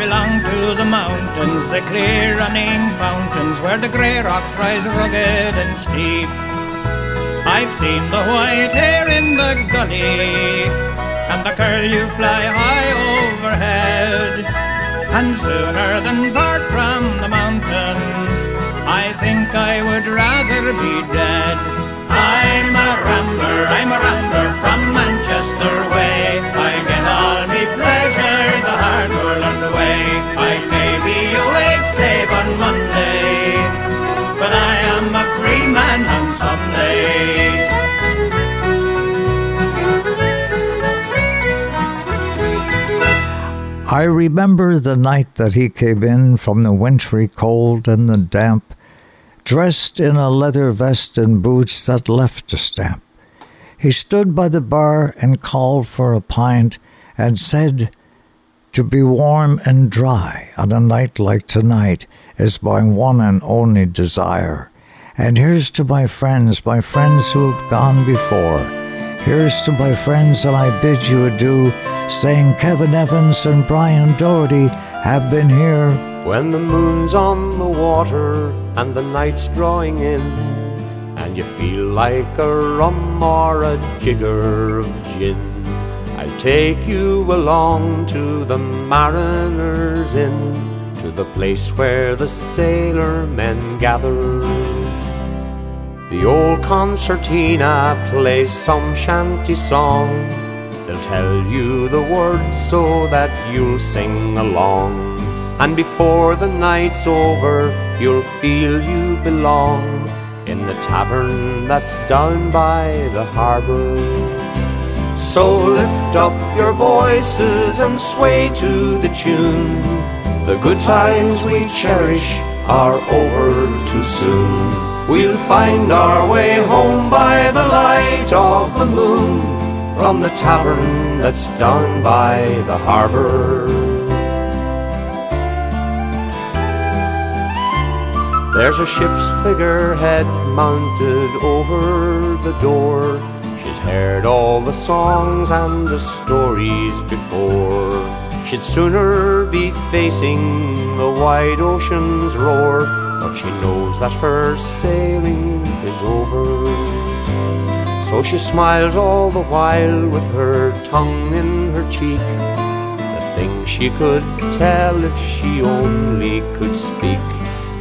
Belong to the mountains, the clear running fountains where the grey rocks rise rugged and steep. I've seen the white hare in the gully and the curlew fly high overhead. And sooner than part from the mountains, I think I would rather be dead. I'm a rambler, I'm a rambler from Manchester way. I get all me pleasure the hard world on Sunday. I remember the night that he came in from the wintry cold and the damp, dressed in a leather vest and boots that left a stamp. He stood by the bar and called for a pint and said, To be warm and dry on a night like tonight is my one and only desire. And here's to my friends, my friends who have gone before. Here's to my friends, that I bid you adieu, saying Kevin Evans and Brian Doherty have been here. When the moon's on the water and the night's drawing in, and you feel like a rum or a jigger of gin, I'll take you along to the Mariners Inn, to the place where the sailor men gather. The old concertina plays some shanty song. They'll tell you the words so that you'll sing along. And before the night's over, you'll feel you belong in the tavern that's down by the harbour. So lift up your voices and sway to the tune. The good times we cherish are over too soon. We'll find our way home by the light of the moon from the tavern that's down by the harbour. There's a ship's figurehead mounted over the door. She's heard all the songs and the stories before. She'd sooner be facing the wide ocean's roar, but she knows that her sailing is over. So she smiles all the while with her tongue in her cheek. The things she could tell if she only could speak.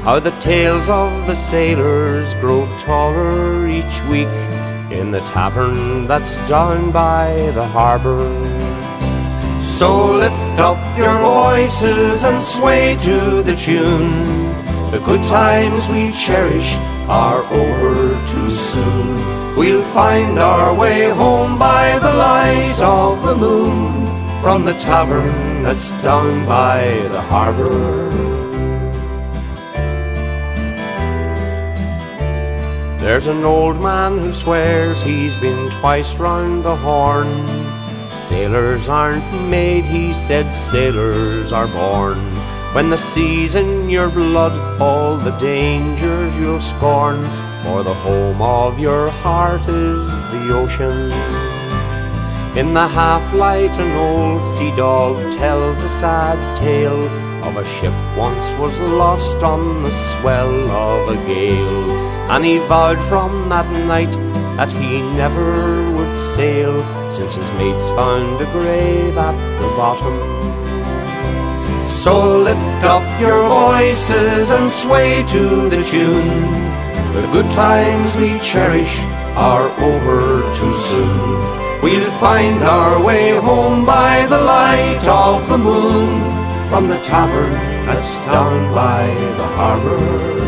How the tales of the sailors grow taller each week in the tavern that's down by the harbour. So lift up your voices and sway to the tune. The good times we cherish are over too soon. We'll find our way home by the light of the moon from the tavern that's down by the harbour. There's an old man who swears he's been twice round the horn. Sailors aren't made, he said, sailors are born. When the sea's in your blood, all the dangers you'll scorn. For the home of your heart is the ocean. In the half light, an old sea dog tells a sad tale of a ship once was lost on the swell of a gale. And he vowed from that night that he never would sail, since his mates found a grave at the bottom. So lift up your voices and sway to the tune. The good times we cherish are over too soon. We'll find our way home by the light of the moon from the tavern that's down by the harbour.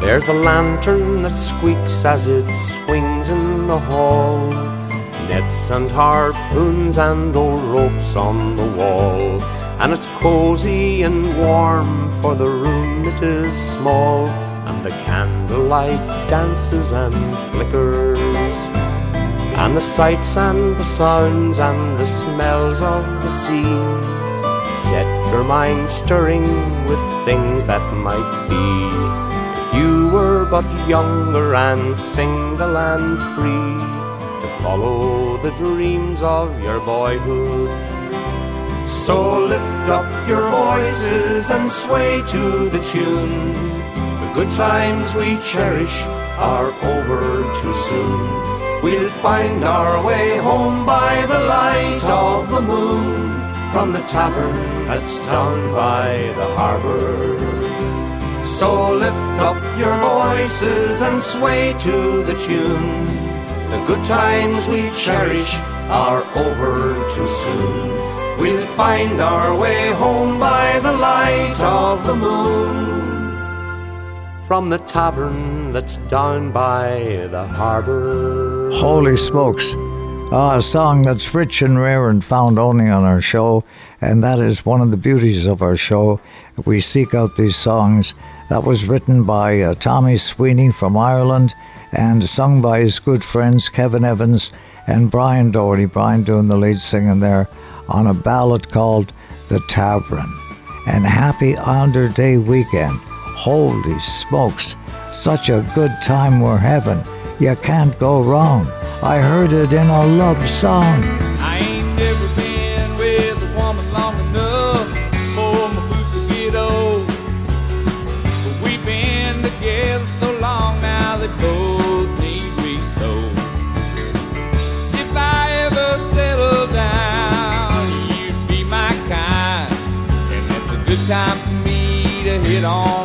There's a lantern that squeaks as it swings in the hall. Nets and harpoons and old ropes on the wall. And it's cozy and warm, for the room it is small. And the candlelight dances and flickers. And the sights and the sounds and the smells of the sea set your mind stirring with things that might be If you were but younger and single and free follow the dreams of your boyhood. So lift up your voices and sway to the tune. The good times we cherish are over too soon. We'll find our way home by the light of the moon from the tavern that's down by the harbor. So lift up your voices and sway to the tune. The good times we cherish are over too soon. We'll find our way home by the light of the moon. From the tavern that's down by the harbor. Holy smokes. Ah, a song that's rich and rare and found only on our show, and that is one of the beauties of our show. We seek out these songs. That was written by uh, Tommy Sweeney from Ireland and sung by his good friends Kevin Evans and Brian Doherty. Brian doing the lead singing there on a ballad called The Tavern. And happy Islander Day weekend. Holy smokes, such a good time we're having. You can't go wrong. I heard it in a love song. Time for me to hit on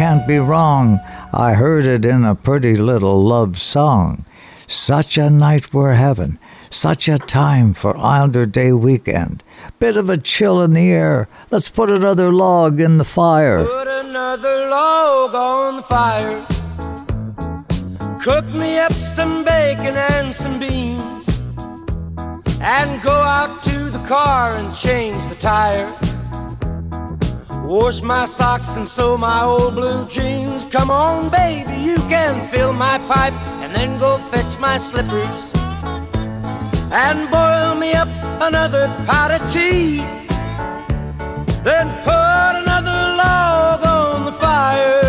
can't be wrong. I heard it in a pretty little love song. Such a night we're having, such a time for Islander Day weekend. Bit of a chill in the air. Let's put another log in the fire. Put another log on the fire. Cook me up some bacon and some beans. And go out to the car and change the tire. Wash my socks and sew my old blue jeans. Come on, baby, you can fill my pipe and then go fetch my slippers. And boil me up another pot of tea. Then put another log on the fire,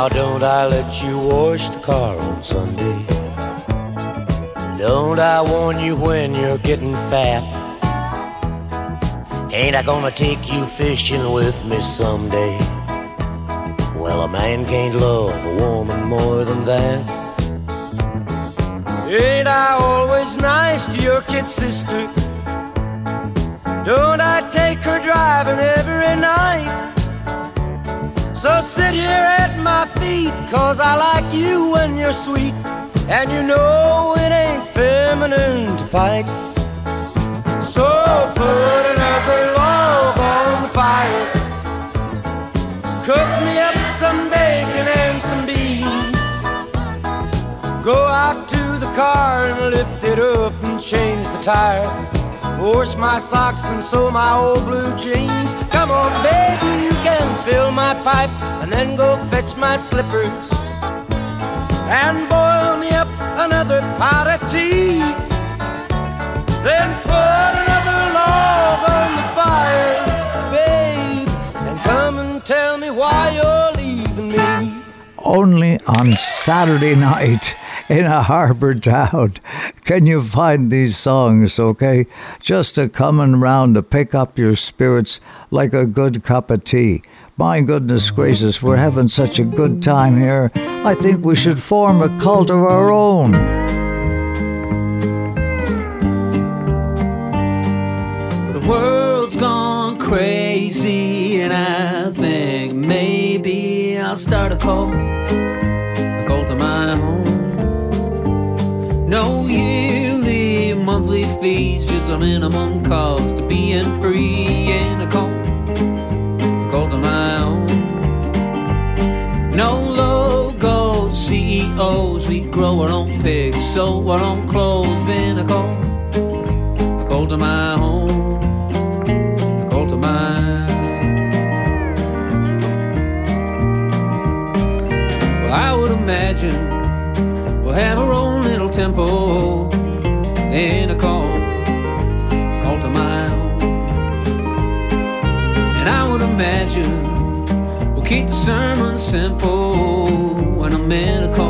Now don't I let you wash the car on Sunday? Don't I warn you when you're getting fat? Ain't I gonna take you fishing with me someday? Well, a man can't love a woman more than that. Ain't I always nice to your kid sister? Don't I take her driving every night? So sit here at my feet, cause I like you when you're sweet. And you know it ain't feminine to fight. So put another log on the fire. Cook me up some bacon and some beans. Go out to the car and lift it up and change the tire. Wash my socks and sew my old blue jeans. Come on, baby, you can fill my pipe and then go fetch my slippers. And boil me up another pot of tea. Then put another log on the fire, babe, and come and tell me why you're leaving me. Only on Saturday night in a harbor town can you find these songs, okay? Just a coming round to pick up your spirits like a good cup of tea. My goodness gracious, we're having such a good time here. I think we should form a cult of our own. The world's gone crazy, and I think maybe I'll start a cult, just a minimum cost of being free in a cult, a cult of my own. No logos, CEOs, we grow our own pigs, sew our own clothes in a cult, a cult of my own cult of mine. Well, I would imagine we'll have our own little temple in a cult, keep the sermon simple. When I'm in a cult,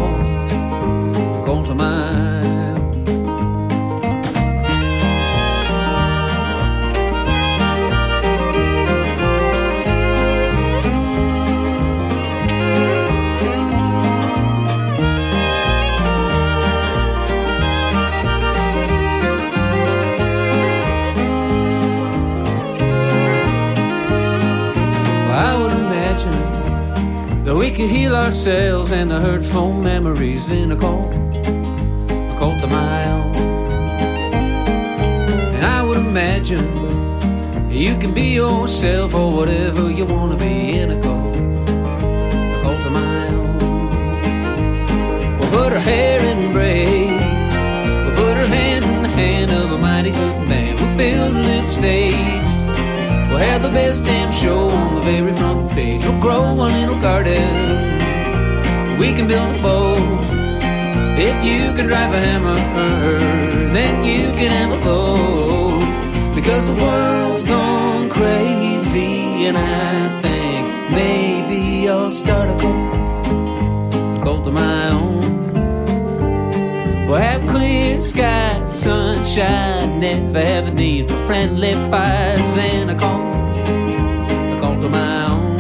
could heal ourselves and the hurtful memories in a cult, a my own. And I would imagine you can be yourself or whatever you want to be in a cult, a my own. We'll put our hair in braids, we'll put our hands in the hand of a mighty good man. We'll build a little stage. We'll have the best damn show on the very front page. We'll grow a little garden. We can build a boat. If you can drive a hammer, then you can have a boat. Because the world's gone crazy, and I think maybe I'll start a cult, a cult of my own. We'll have clear skies, sunshine, never have a need for friendly fires. And I call, I call to my own.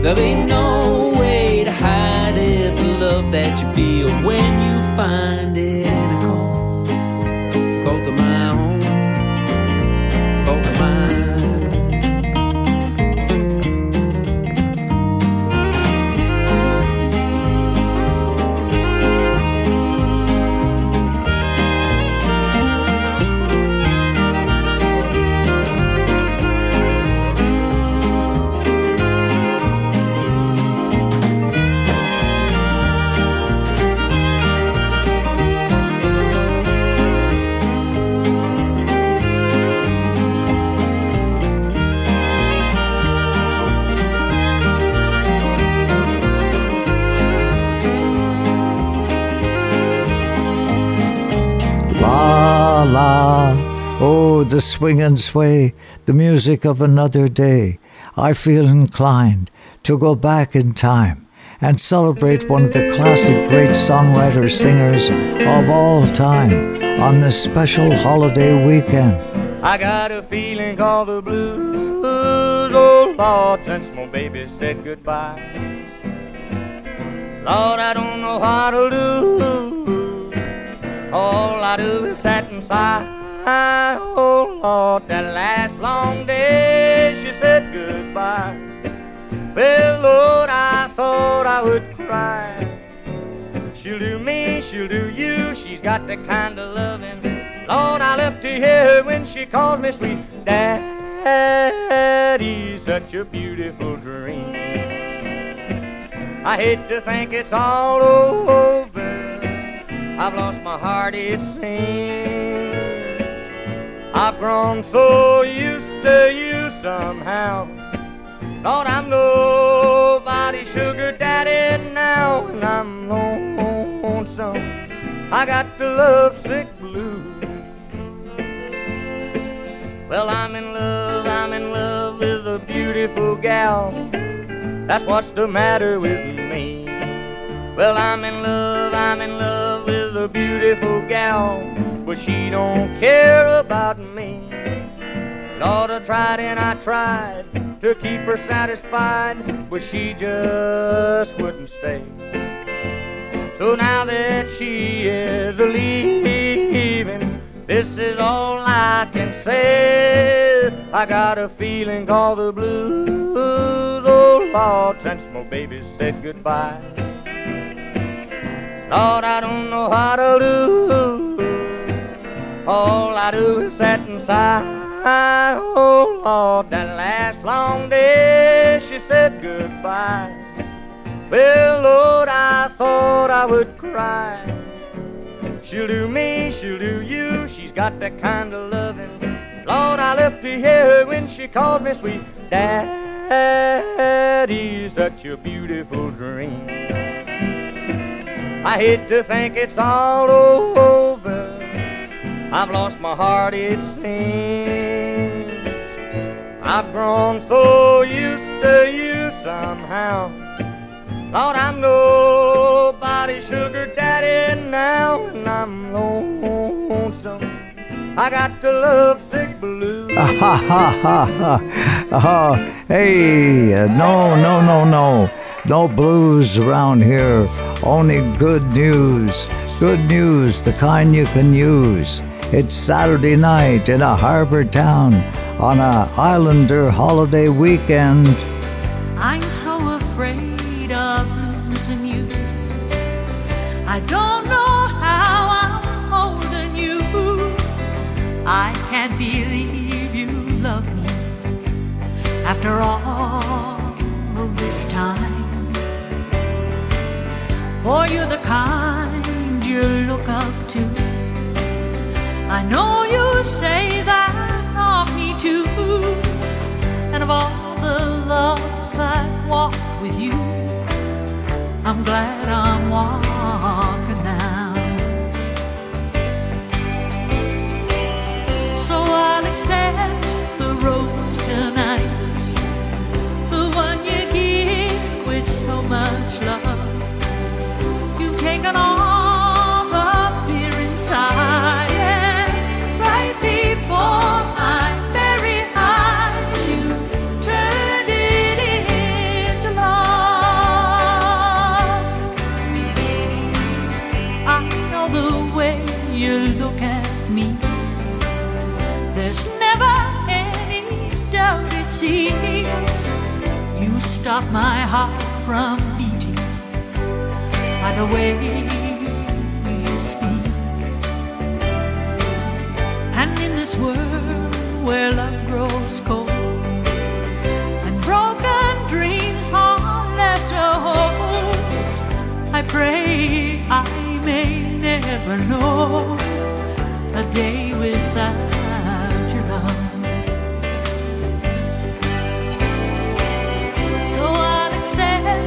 There'll be no way to hide it, the love that you feel when you find the swing and sway, the music of another day. I feel inclined to go back in time and celebrate one of the classic great songwriter singers of all time on this special holiday weekend. I got a feeling called the blues, oh Lord, since my baby said goodbye. Lord, I don't know how to do. All I do is sit and sigh. Oh Lord, that last long day she said goodbye. Well, Lord, I thought I would cry. She'll do me, she'll do you. She's got the kind of loving. Lord, I love to hear her when she calls me sweet daddy. Such a beautiful dream. I hate to think it's all over. I've lost my heart, it seems. I've grown so used to you somehow. Lord, I'm nobody's sugar daddy now, and I'm lonesome. I got the lovesick blues. Well, I'm in love, I'm in love with a beautiful gal. That's what's the matter with me. Well, I'm in love, I'm in love with a beautiful gal, but she don't care about me. Lord, I tried and I tried to keep her satisfied, but she just wouldn't stay. So now that she is leaving, this is all I can say. I got a feeling called the blues, oh Lord, since my baby said goodbye. Lord, I don't know how to do. All I do is sit and sigh. Oh Lord, that last long day she said goodbye. Well, Lord, I thought I would cry. She'll do me, she'll do you. She's got that kind of loving. Lord, I love to hear her when she calls me sweet daddy. Such a beautiful dream. I hate to think it's all over. I've lost my heart, it seems. I've grown so used to you somehow. Lord, I'm nobody's sugar daddy now, and I'm lonesome. I got the lovesick blues. Ha ha ha ha. Oh, hey, uh, no, no, no, no. No blues around here. Only good news. Good news, the kind you can use. It's Saturday night in a harbor town on a Islander holiday weekend. I'm so afraid of losing you. I don't know how I'm holding you. I can't believe you love me after all this time. For you're the kind you look up to. I know you say that of me too. And of all the loves I've walked with you, I'm glad I'm walking now. So I'll accept the rose tonight, the one you give with so much love. You've taken all stop my heart from beating by the way you speak. And in this world where love grows cold and broken dreams are left to hold, I pray I may never know a day without I'll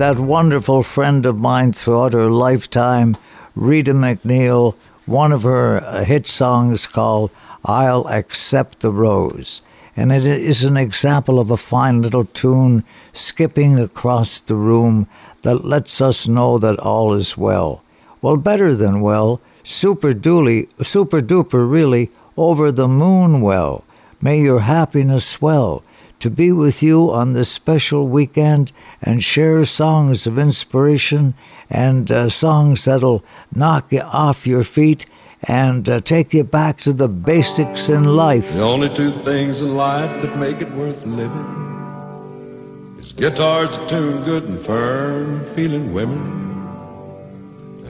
that wonderful friend of mine throughout her lifetime, Rita MacNeil, one of her uh, hit songs called I'll Accept the Rose. And it is an example of a fine little tune skipping across the room that lets us know that all is well. Well, better than well, super duly, super duper really, over the moon well. May your happiness swell to be with you on this special weekend and share songs of inspiration and uh, songs that'll knock you off your feet and uh, take you back to the basics in life. The only two things in life that make it worth living is guitars that tune good and firm feeling women.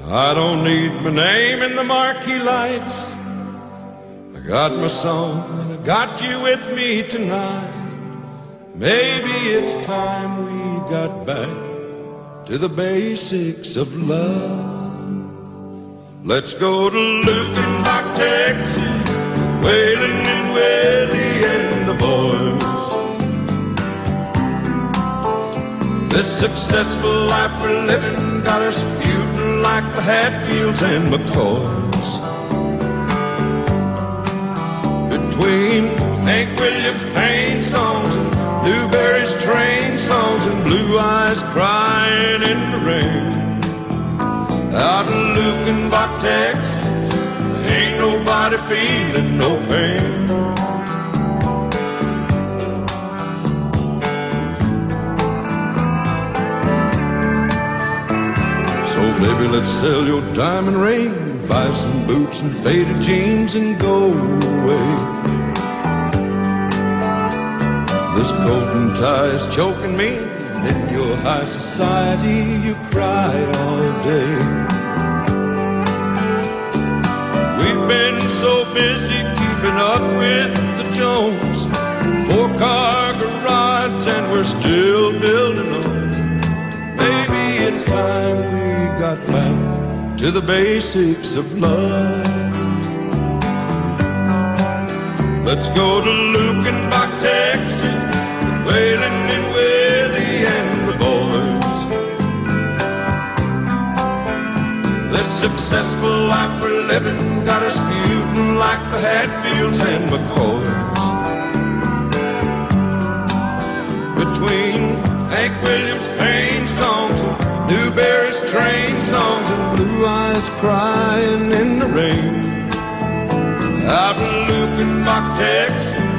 I don't need my name in the marquee lights. I got my song and I got you with me tonight. Maybe it's time we got back to the basics of love. Let's go to Luckenbach, Texas, Waylon and Willie and the boys. This successful life we're living got us feuding like the Hatfields and McCoys. Between Hank Williams' pain songs Newbury's train songs and Blue Eyes crying in the rain. Out in Luckenbach, Texas, ain't nobody feeling no pain. So baby, let's sell your diamond ring, buy some boots and faded jeans and go away. This coat and tie is choking me, and in your high society you cry all day. We've been so busy keeping up with the Jones, four car garage, and we're still building on. Maybe it's time we got back to the basics of love. Let's go to Luckenbach, Texas, Waylon and Willie and the boys. The successful life we're living got us feuding like the Hatfields and McCoys. Between Hank Williams' pain songs and Newbury's train songs and blue eyes crying in the rain. Out in Luckenbach Texas,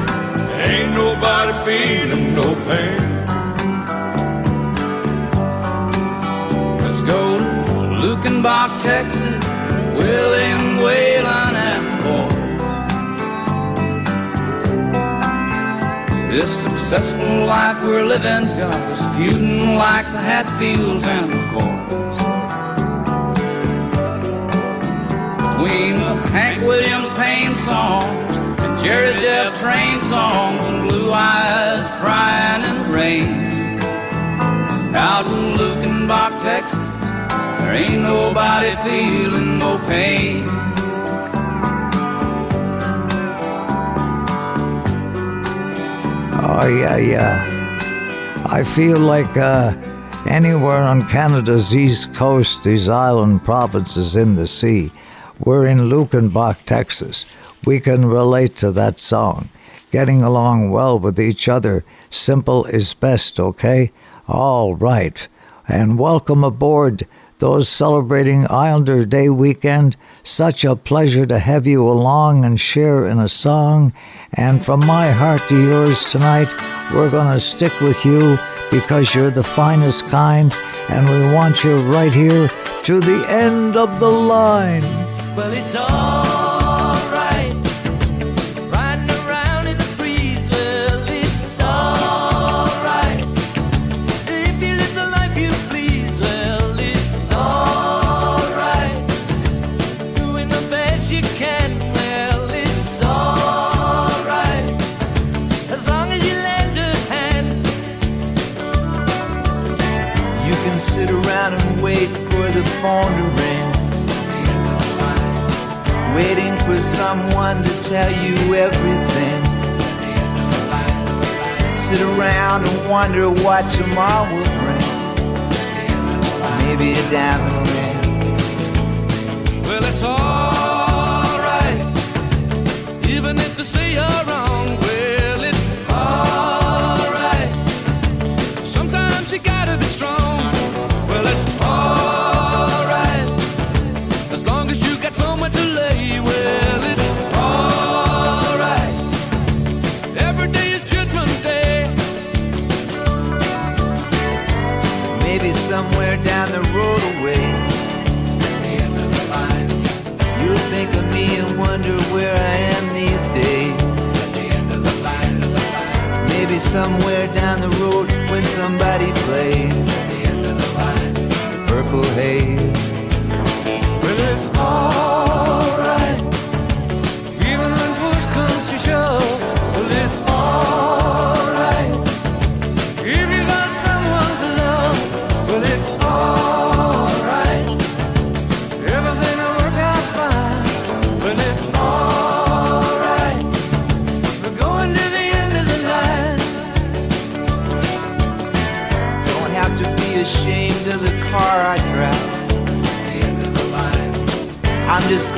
ain't nobody feeling pain. Let's go to Luckenbach, Texas, William Whalen and boy. This successful life we're living's got us feuding like the Hatfields and the McCoys. Between the Hank Williams pain songs and Jerry Jeff train songs and Blue Eyes crying in the rain. Out in Luckenbach, Texas, there ain't nobody feeling no pain. Oh, yeah, yeah. I feel like uh, anywhere on Canada's east coast, these island provinces in the sea, we're in Luckenbach, Texas. We can relate to that song. Getting along well with each other, simple is best, okay? All right. And welcome aboard those celebrating Islander Day weekend. Such a pleasure to have you along and share in a song. And from my heart to yours tonight, we're going to stick with you because you're the finest kind, and we want you right here to the end of the line. Well, it's alright. Can sit around and wait for the phone to ring. Waiting for someone to tell you everything. Sit around and wonder what tomorrow will bring. Maybe a diamond ring. Well, it's alright. Even if they say you're wrong. Wonder where I am these days. Maybe somewhere down the road when somebody plays the purple haze.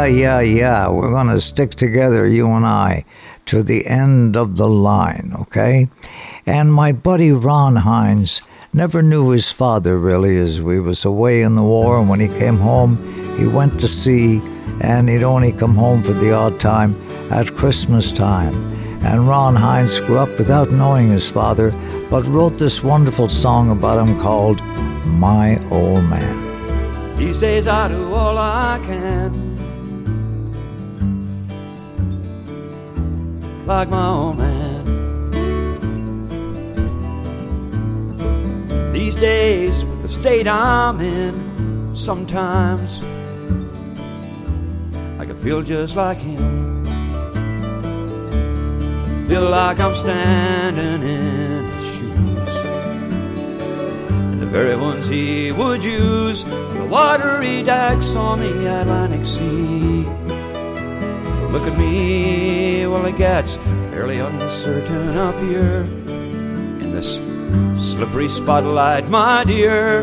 Yeah, yeah, yeah. We're going to stick together, you and I, to the end of the line, okay? And my buddy Ron Hynes never knew his father really as we was away in the war and when he came home he went to sea and he'd only come home for the odd time at Christmas time. And Ron Hynes grew up without knowing his father, but wrote this wonderful song about him called My Old Man. These days I do all I can. Like my old man. These days, with the state I'm in, sometimes I can feel just like him. Feel like I'm standing in his shoes. And the very ones he would use, the watery decks on the Atlantic Sea. Look at me, well, it gets fairly uncertain up here in this slippery spotlight, my dear.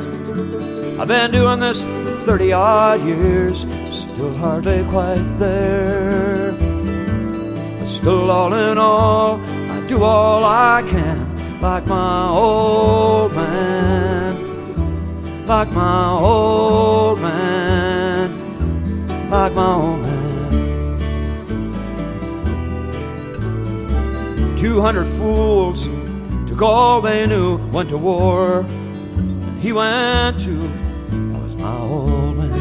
I've been doing this 30 odd years, still hardly quite there. But still, all in all, I do all I can, like my old man, like my old man, like my old man. 200 fools took all they knew, went to war. And he went to, that was my old man.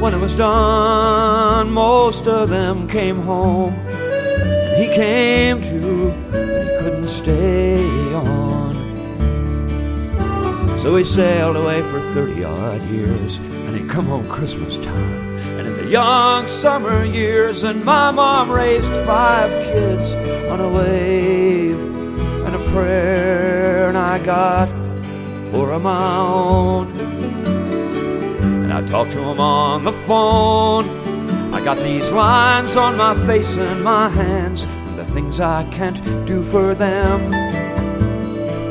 When it was done, most of them came home. And he came to, but he couldn't stay on. So he sailed away for 30 odd years, and he'd come home Christmas time. Young summer years, and my mom raised five kids on a wave and a prayer, and I got of my own. And I talked to him on the phone. I got these lines on my face and my hands, and the things I can't do for them.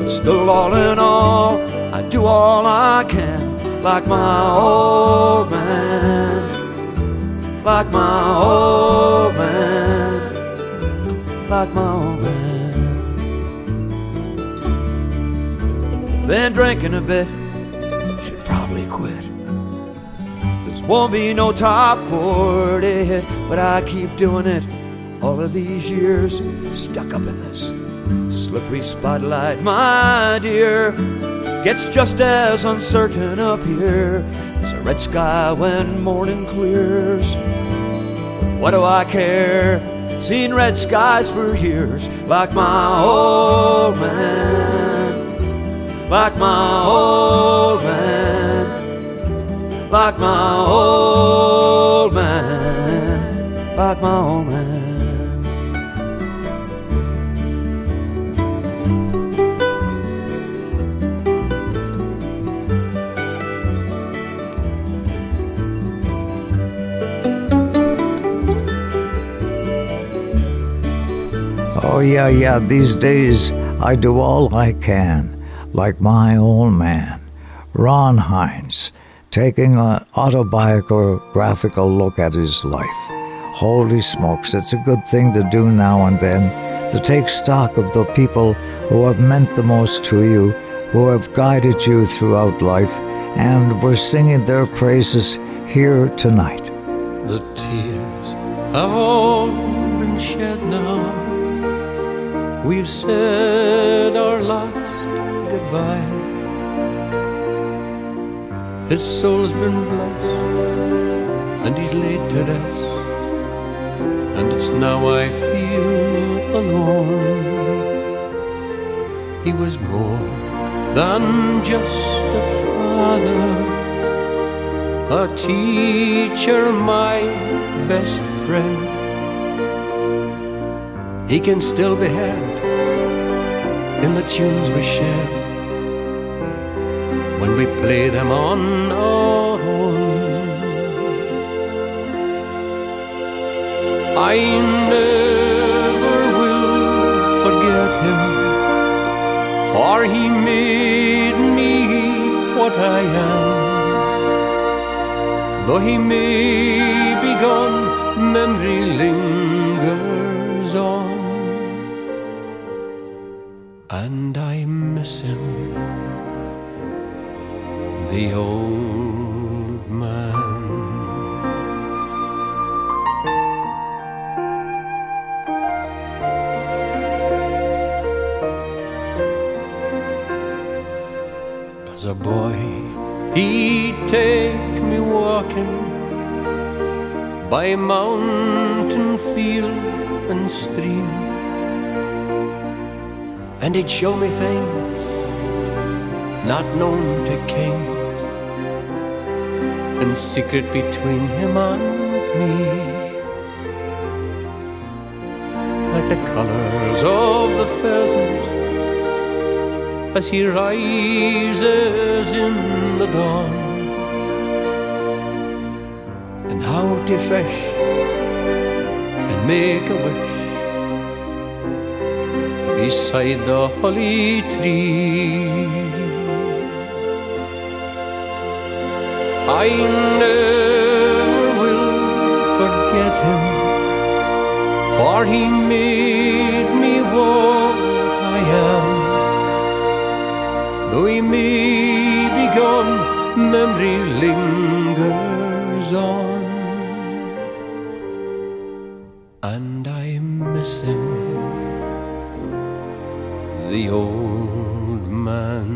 But still, all in all, I do all I can, like my old man, like my old man, like my old man. Been drinking a bit, should probably quit. This won't be no top 40 hit, but I keep doing it all of these years, stuck up in this slippery spotlight, my dear. Gets just as uncertain up here as a red sky when morning clears. What do I care? Seen red skies for years, like my old man, like my old man, like my old man, like my old man. Oh, yeah, yeah, these days I do all I can, like my old man, Ron Hynes, taking an autobiographical look at his life. Holy smokes, it's a good thing to do now and then, to take stock of the people who have meant the most to you, who have guided you throughout life, and we're singing their praises here tonight. The tears have all been shed. We've said our last goodbye. His soul's been blessed, and he's laid to rest. And it's now I feel alone. He was more than just a father, a teacher, my best friend. He can still be had in the tunes we shed when we play them on our own. I never will forget him, for he made me what I am. Though he may be gone memory lingers and I miss him, the old man. As a boy, he'd take me walking by mountain, field, and stream, and he'd show me things not known to kings, and secret between him and me, like the colors of the pheasant as he rises in the dawn. And how to fish and make a wish beside the holly tree. I never will forget him, for he made me what I am. Though he may be gone, memory lingers on. And I miss him, the old man.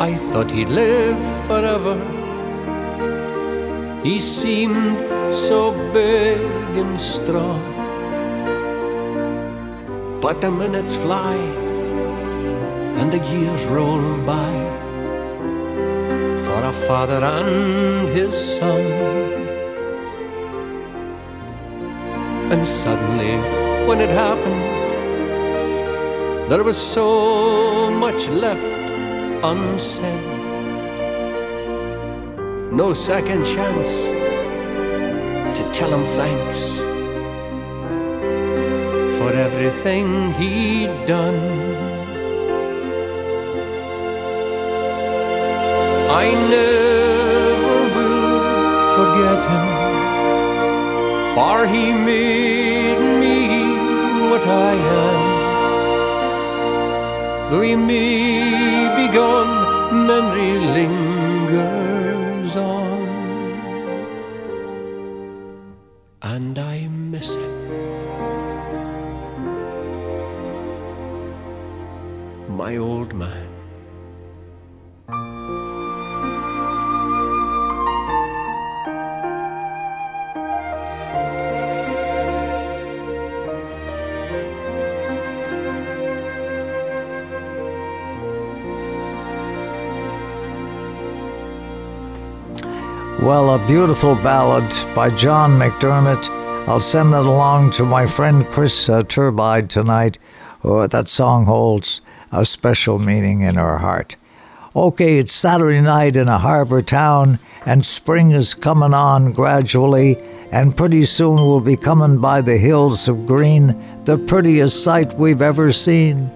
I thought he'd live He seemed so big and strong. But the minutes fly and the years roll by for a father and his son. And suddenly, when it happened, there was so much left unsaid. No second chance to tell him thanks for everything he'd done. I never will forget him, for he made me what I am. Though he may be gone, memory lingers Well, a beautiful ballad by John McDermott. I'll send that along to my friend Chris uh, Turbide tonight. Oh, that song holds a special meaning in her heart. Okay, it's Saturday night in a harbor town, and spring is coming on gradually, and pretty soon we'll be coming by the hills of green, the prettiest sight we've ever seen.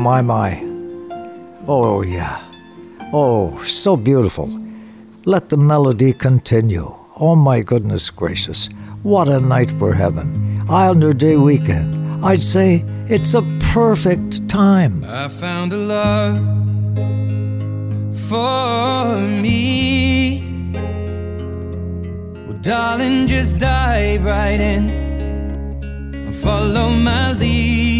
My, my. Oh, yeah. Oh, so beautiful. Let the melody continue. Oh, my goodness gracious. What a night we're having. Islander Day weekend. I'd say it's a perfect time. I found a love for me. Well, darling, just dive right in and follow my lead.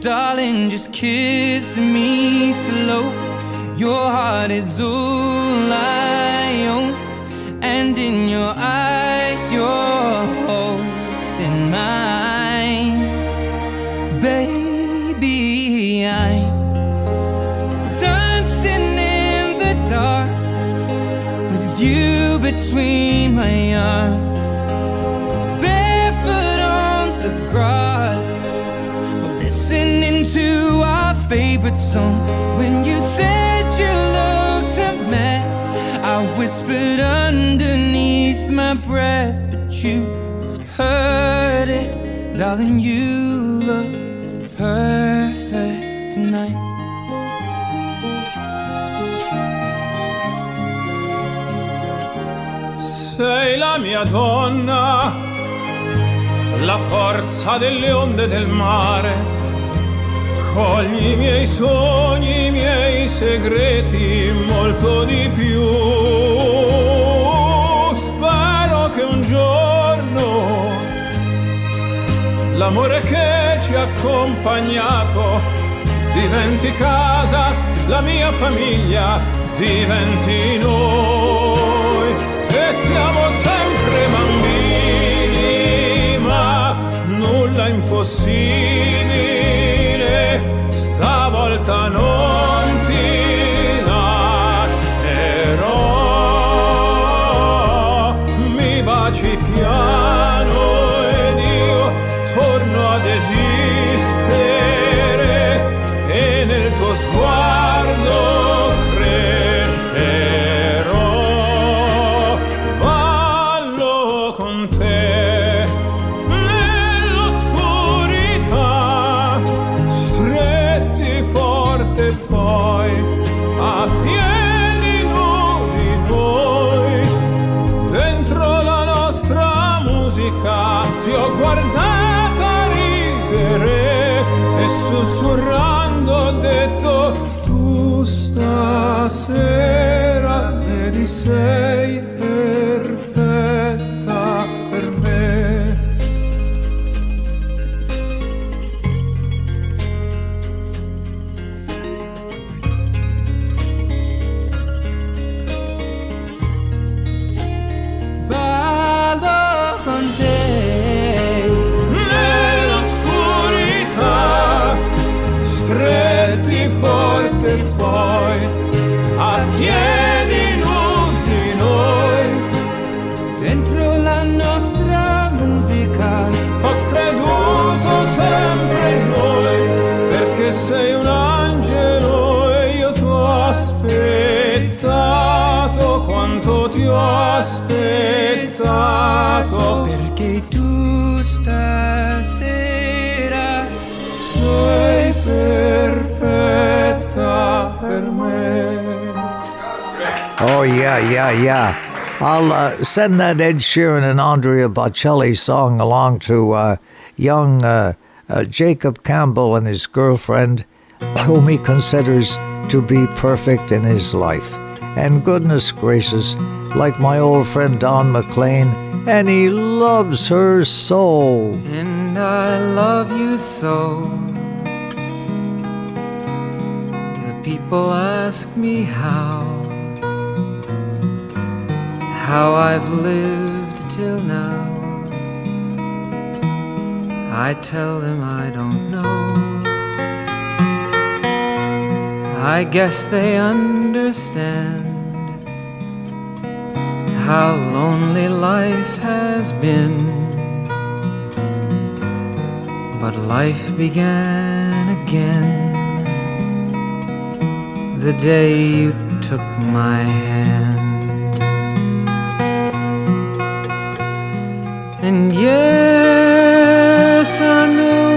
Darling, just kiss me slow. Your heart is all I own, and in your eyes, you're holding mine. Baby, I'm dancing in the dark with you between my arms, song. When you said you looked a mess, I whispered underneath my breath, but you heard it, darling. You look perfect tonight. Sei la mia donna, la forza delle onde del mare. Cogli i miei sogni, i miei segreti, molto di più. Spero che un giorno l'amore che ci ha accompagnato diventi casa, la mia famiglia diventi noi. E siamo sempre bambini, ma nulla è impossibile. Stavolta aspettato perché tu stasera sei perfetta per me. Oh, yeah, yeah, yeah. I'll uh, send that Ed Sheeran and Andrea Bocelli song along to uh, young uh, uh, Jacob Campbell and his girlfriend, whom he considers to be perfect in his life. And goodness gracious, like my old friend Don McLean, and he loves her so. And I love you so. The people ask me how, how I've lived till now. I tell them I don't know. I guess they understand how lonely life has been. But life began again the day you took my hand. And yes, I know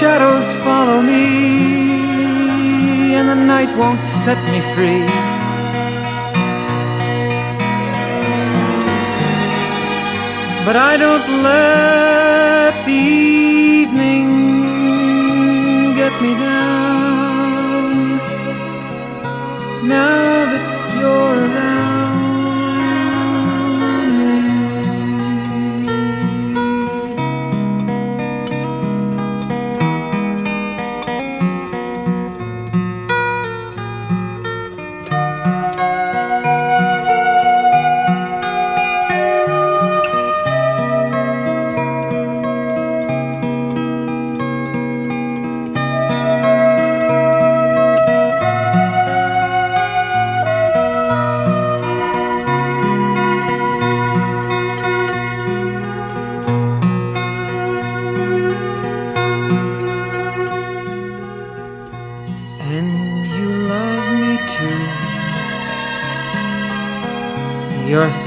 shadows follow me, and the night won't set me free. But I don't let the evening get me down. Now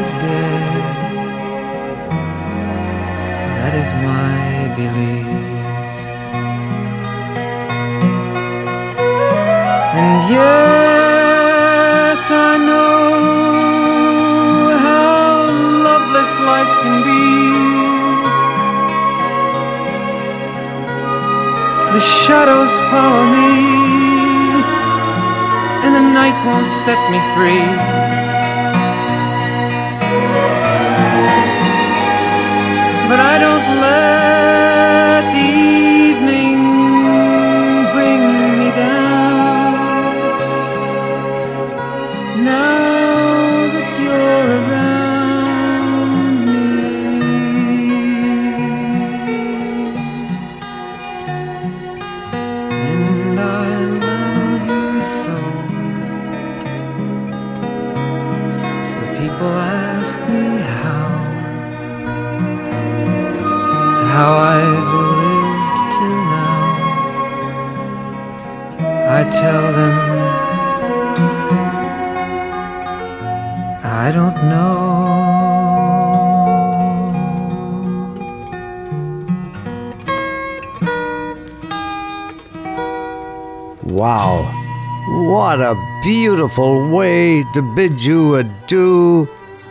is dead. That is my belief. And yes, I know how loveless life can be. The shadows follow me, and the night won't set me free. Beautiful way to bid you adieu.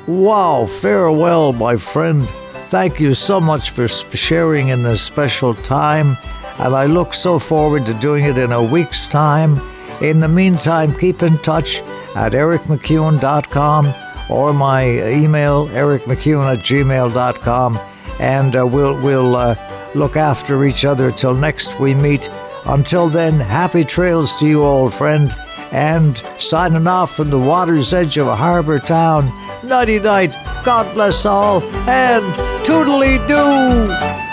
Wow. Farewell, my friend. Thank you so much for sharing in this special time, and I look so forward to doing it in a week's time. In the meantime, keep in touch at ericmcEwen.com or my email, ericmcEwen at gmail.com, and uh, we'll, we'll uh, look after each other till next we meet Until then, happy trails to you, old friend. And signing off from the water's edge of a harbour town, nighty night, God bless all, and toodly doo!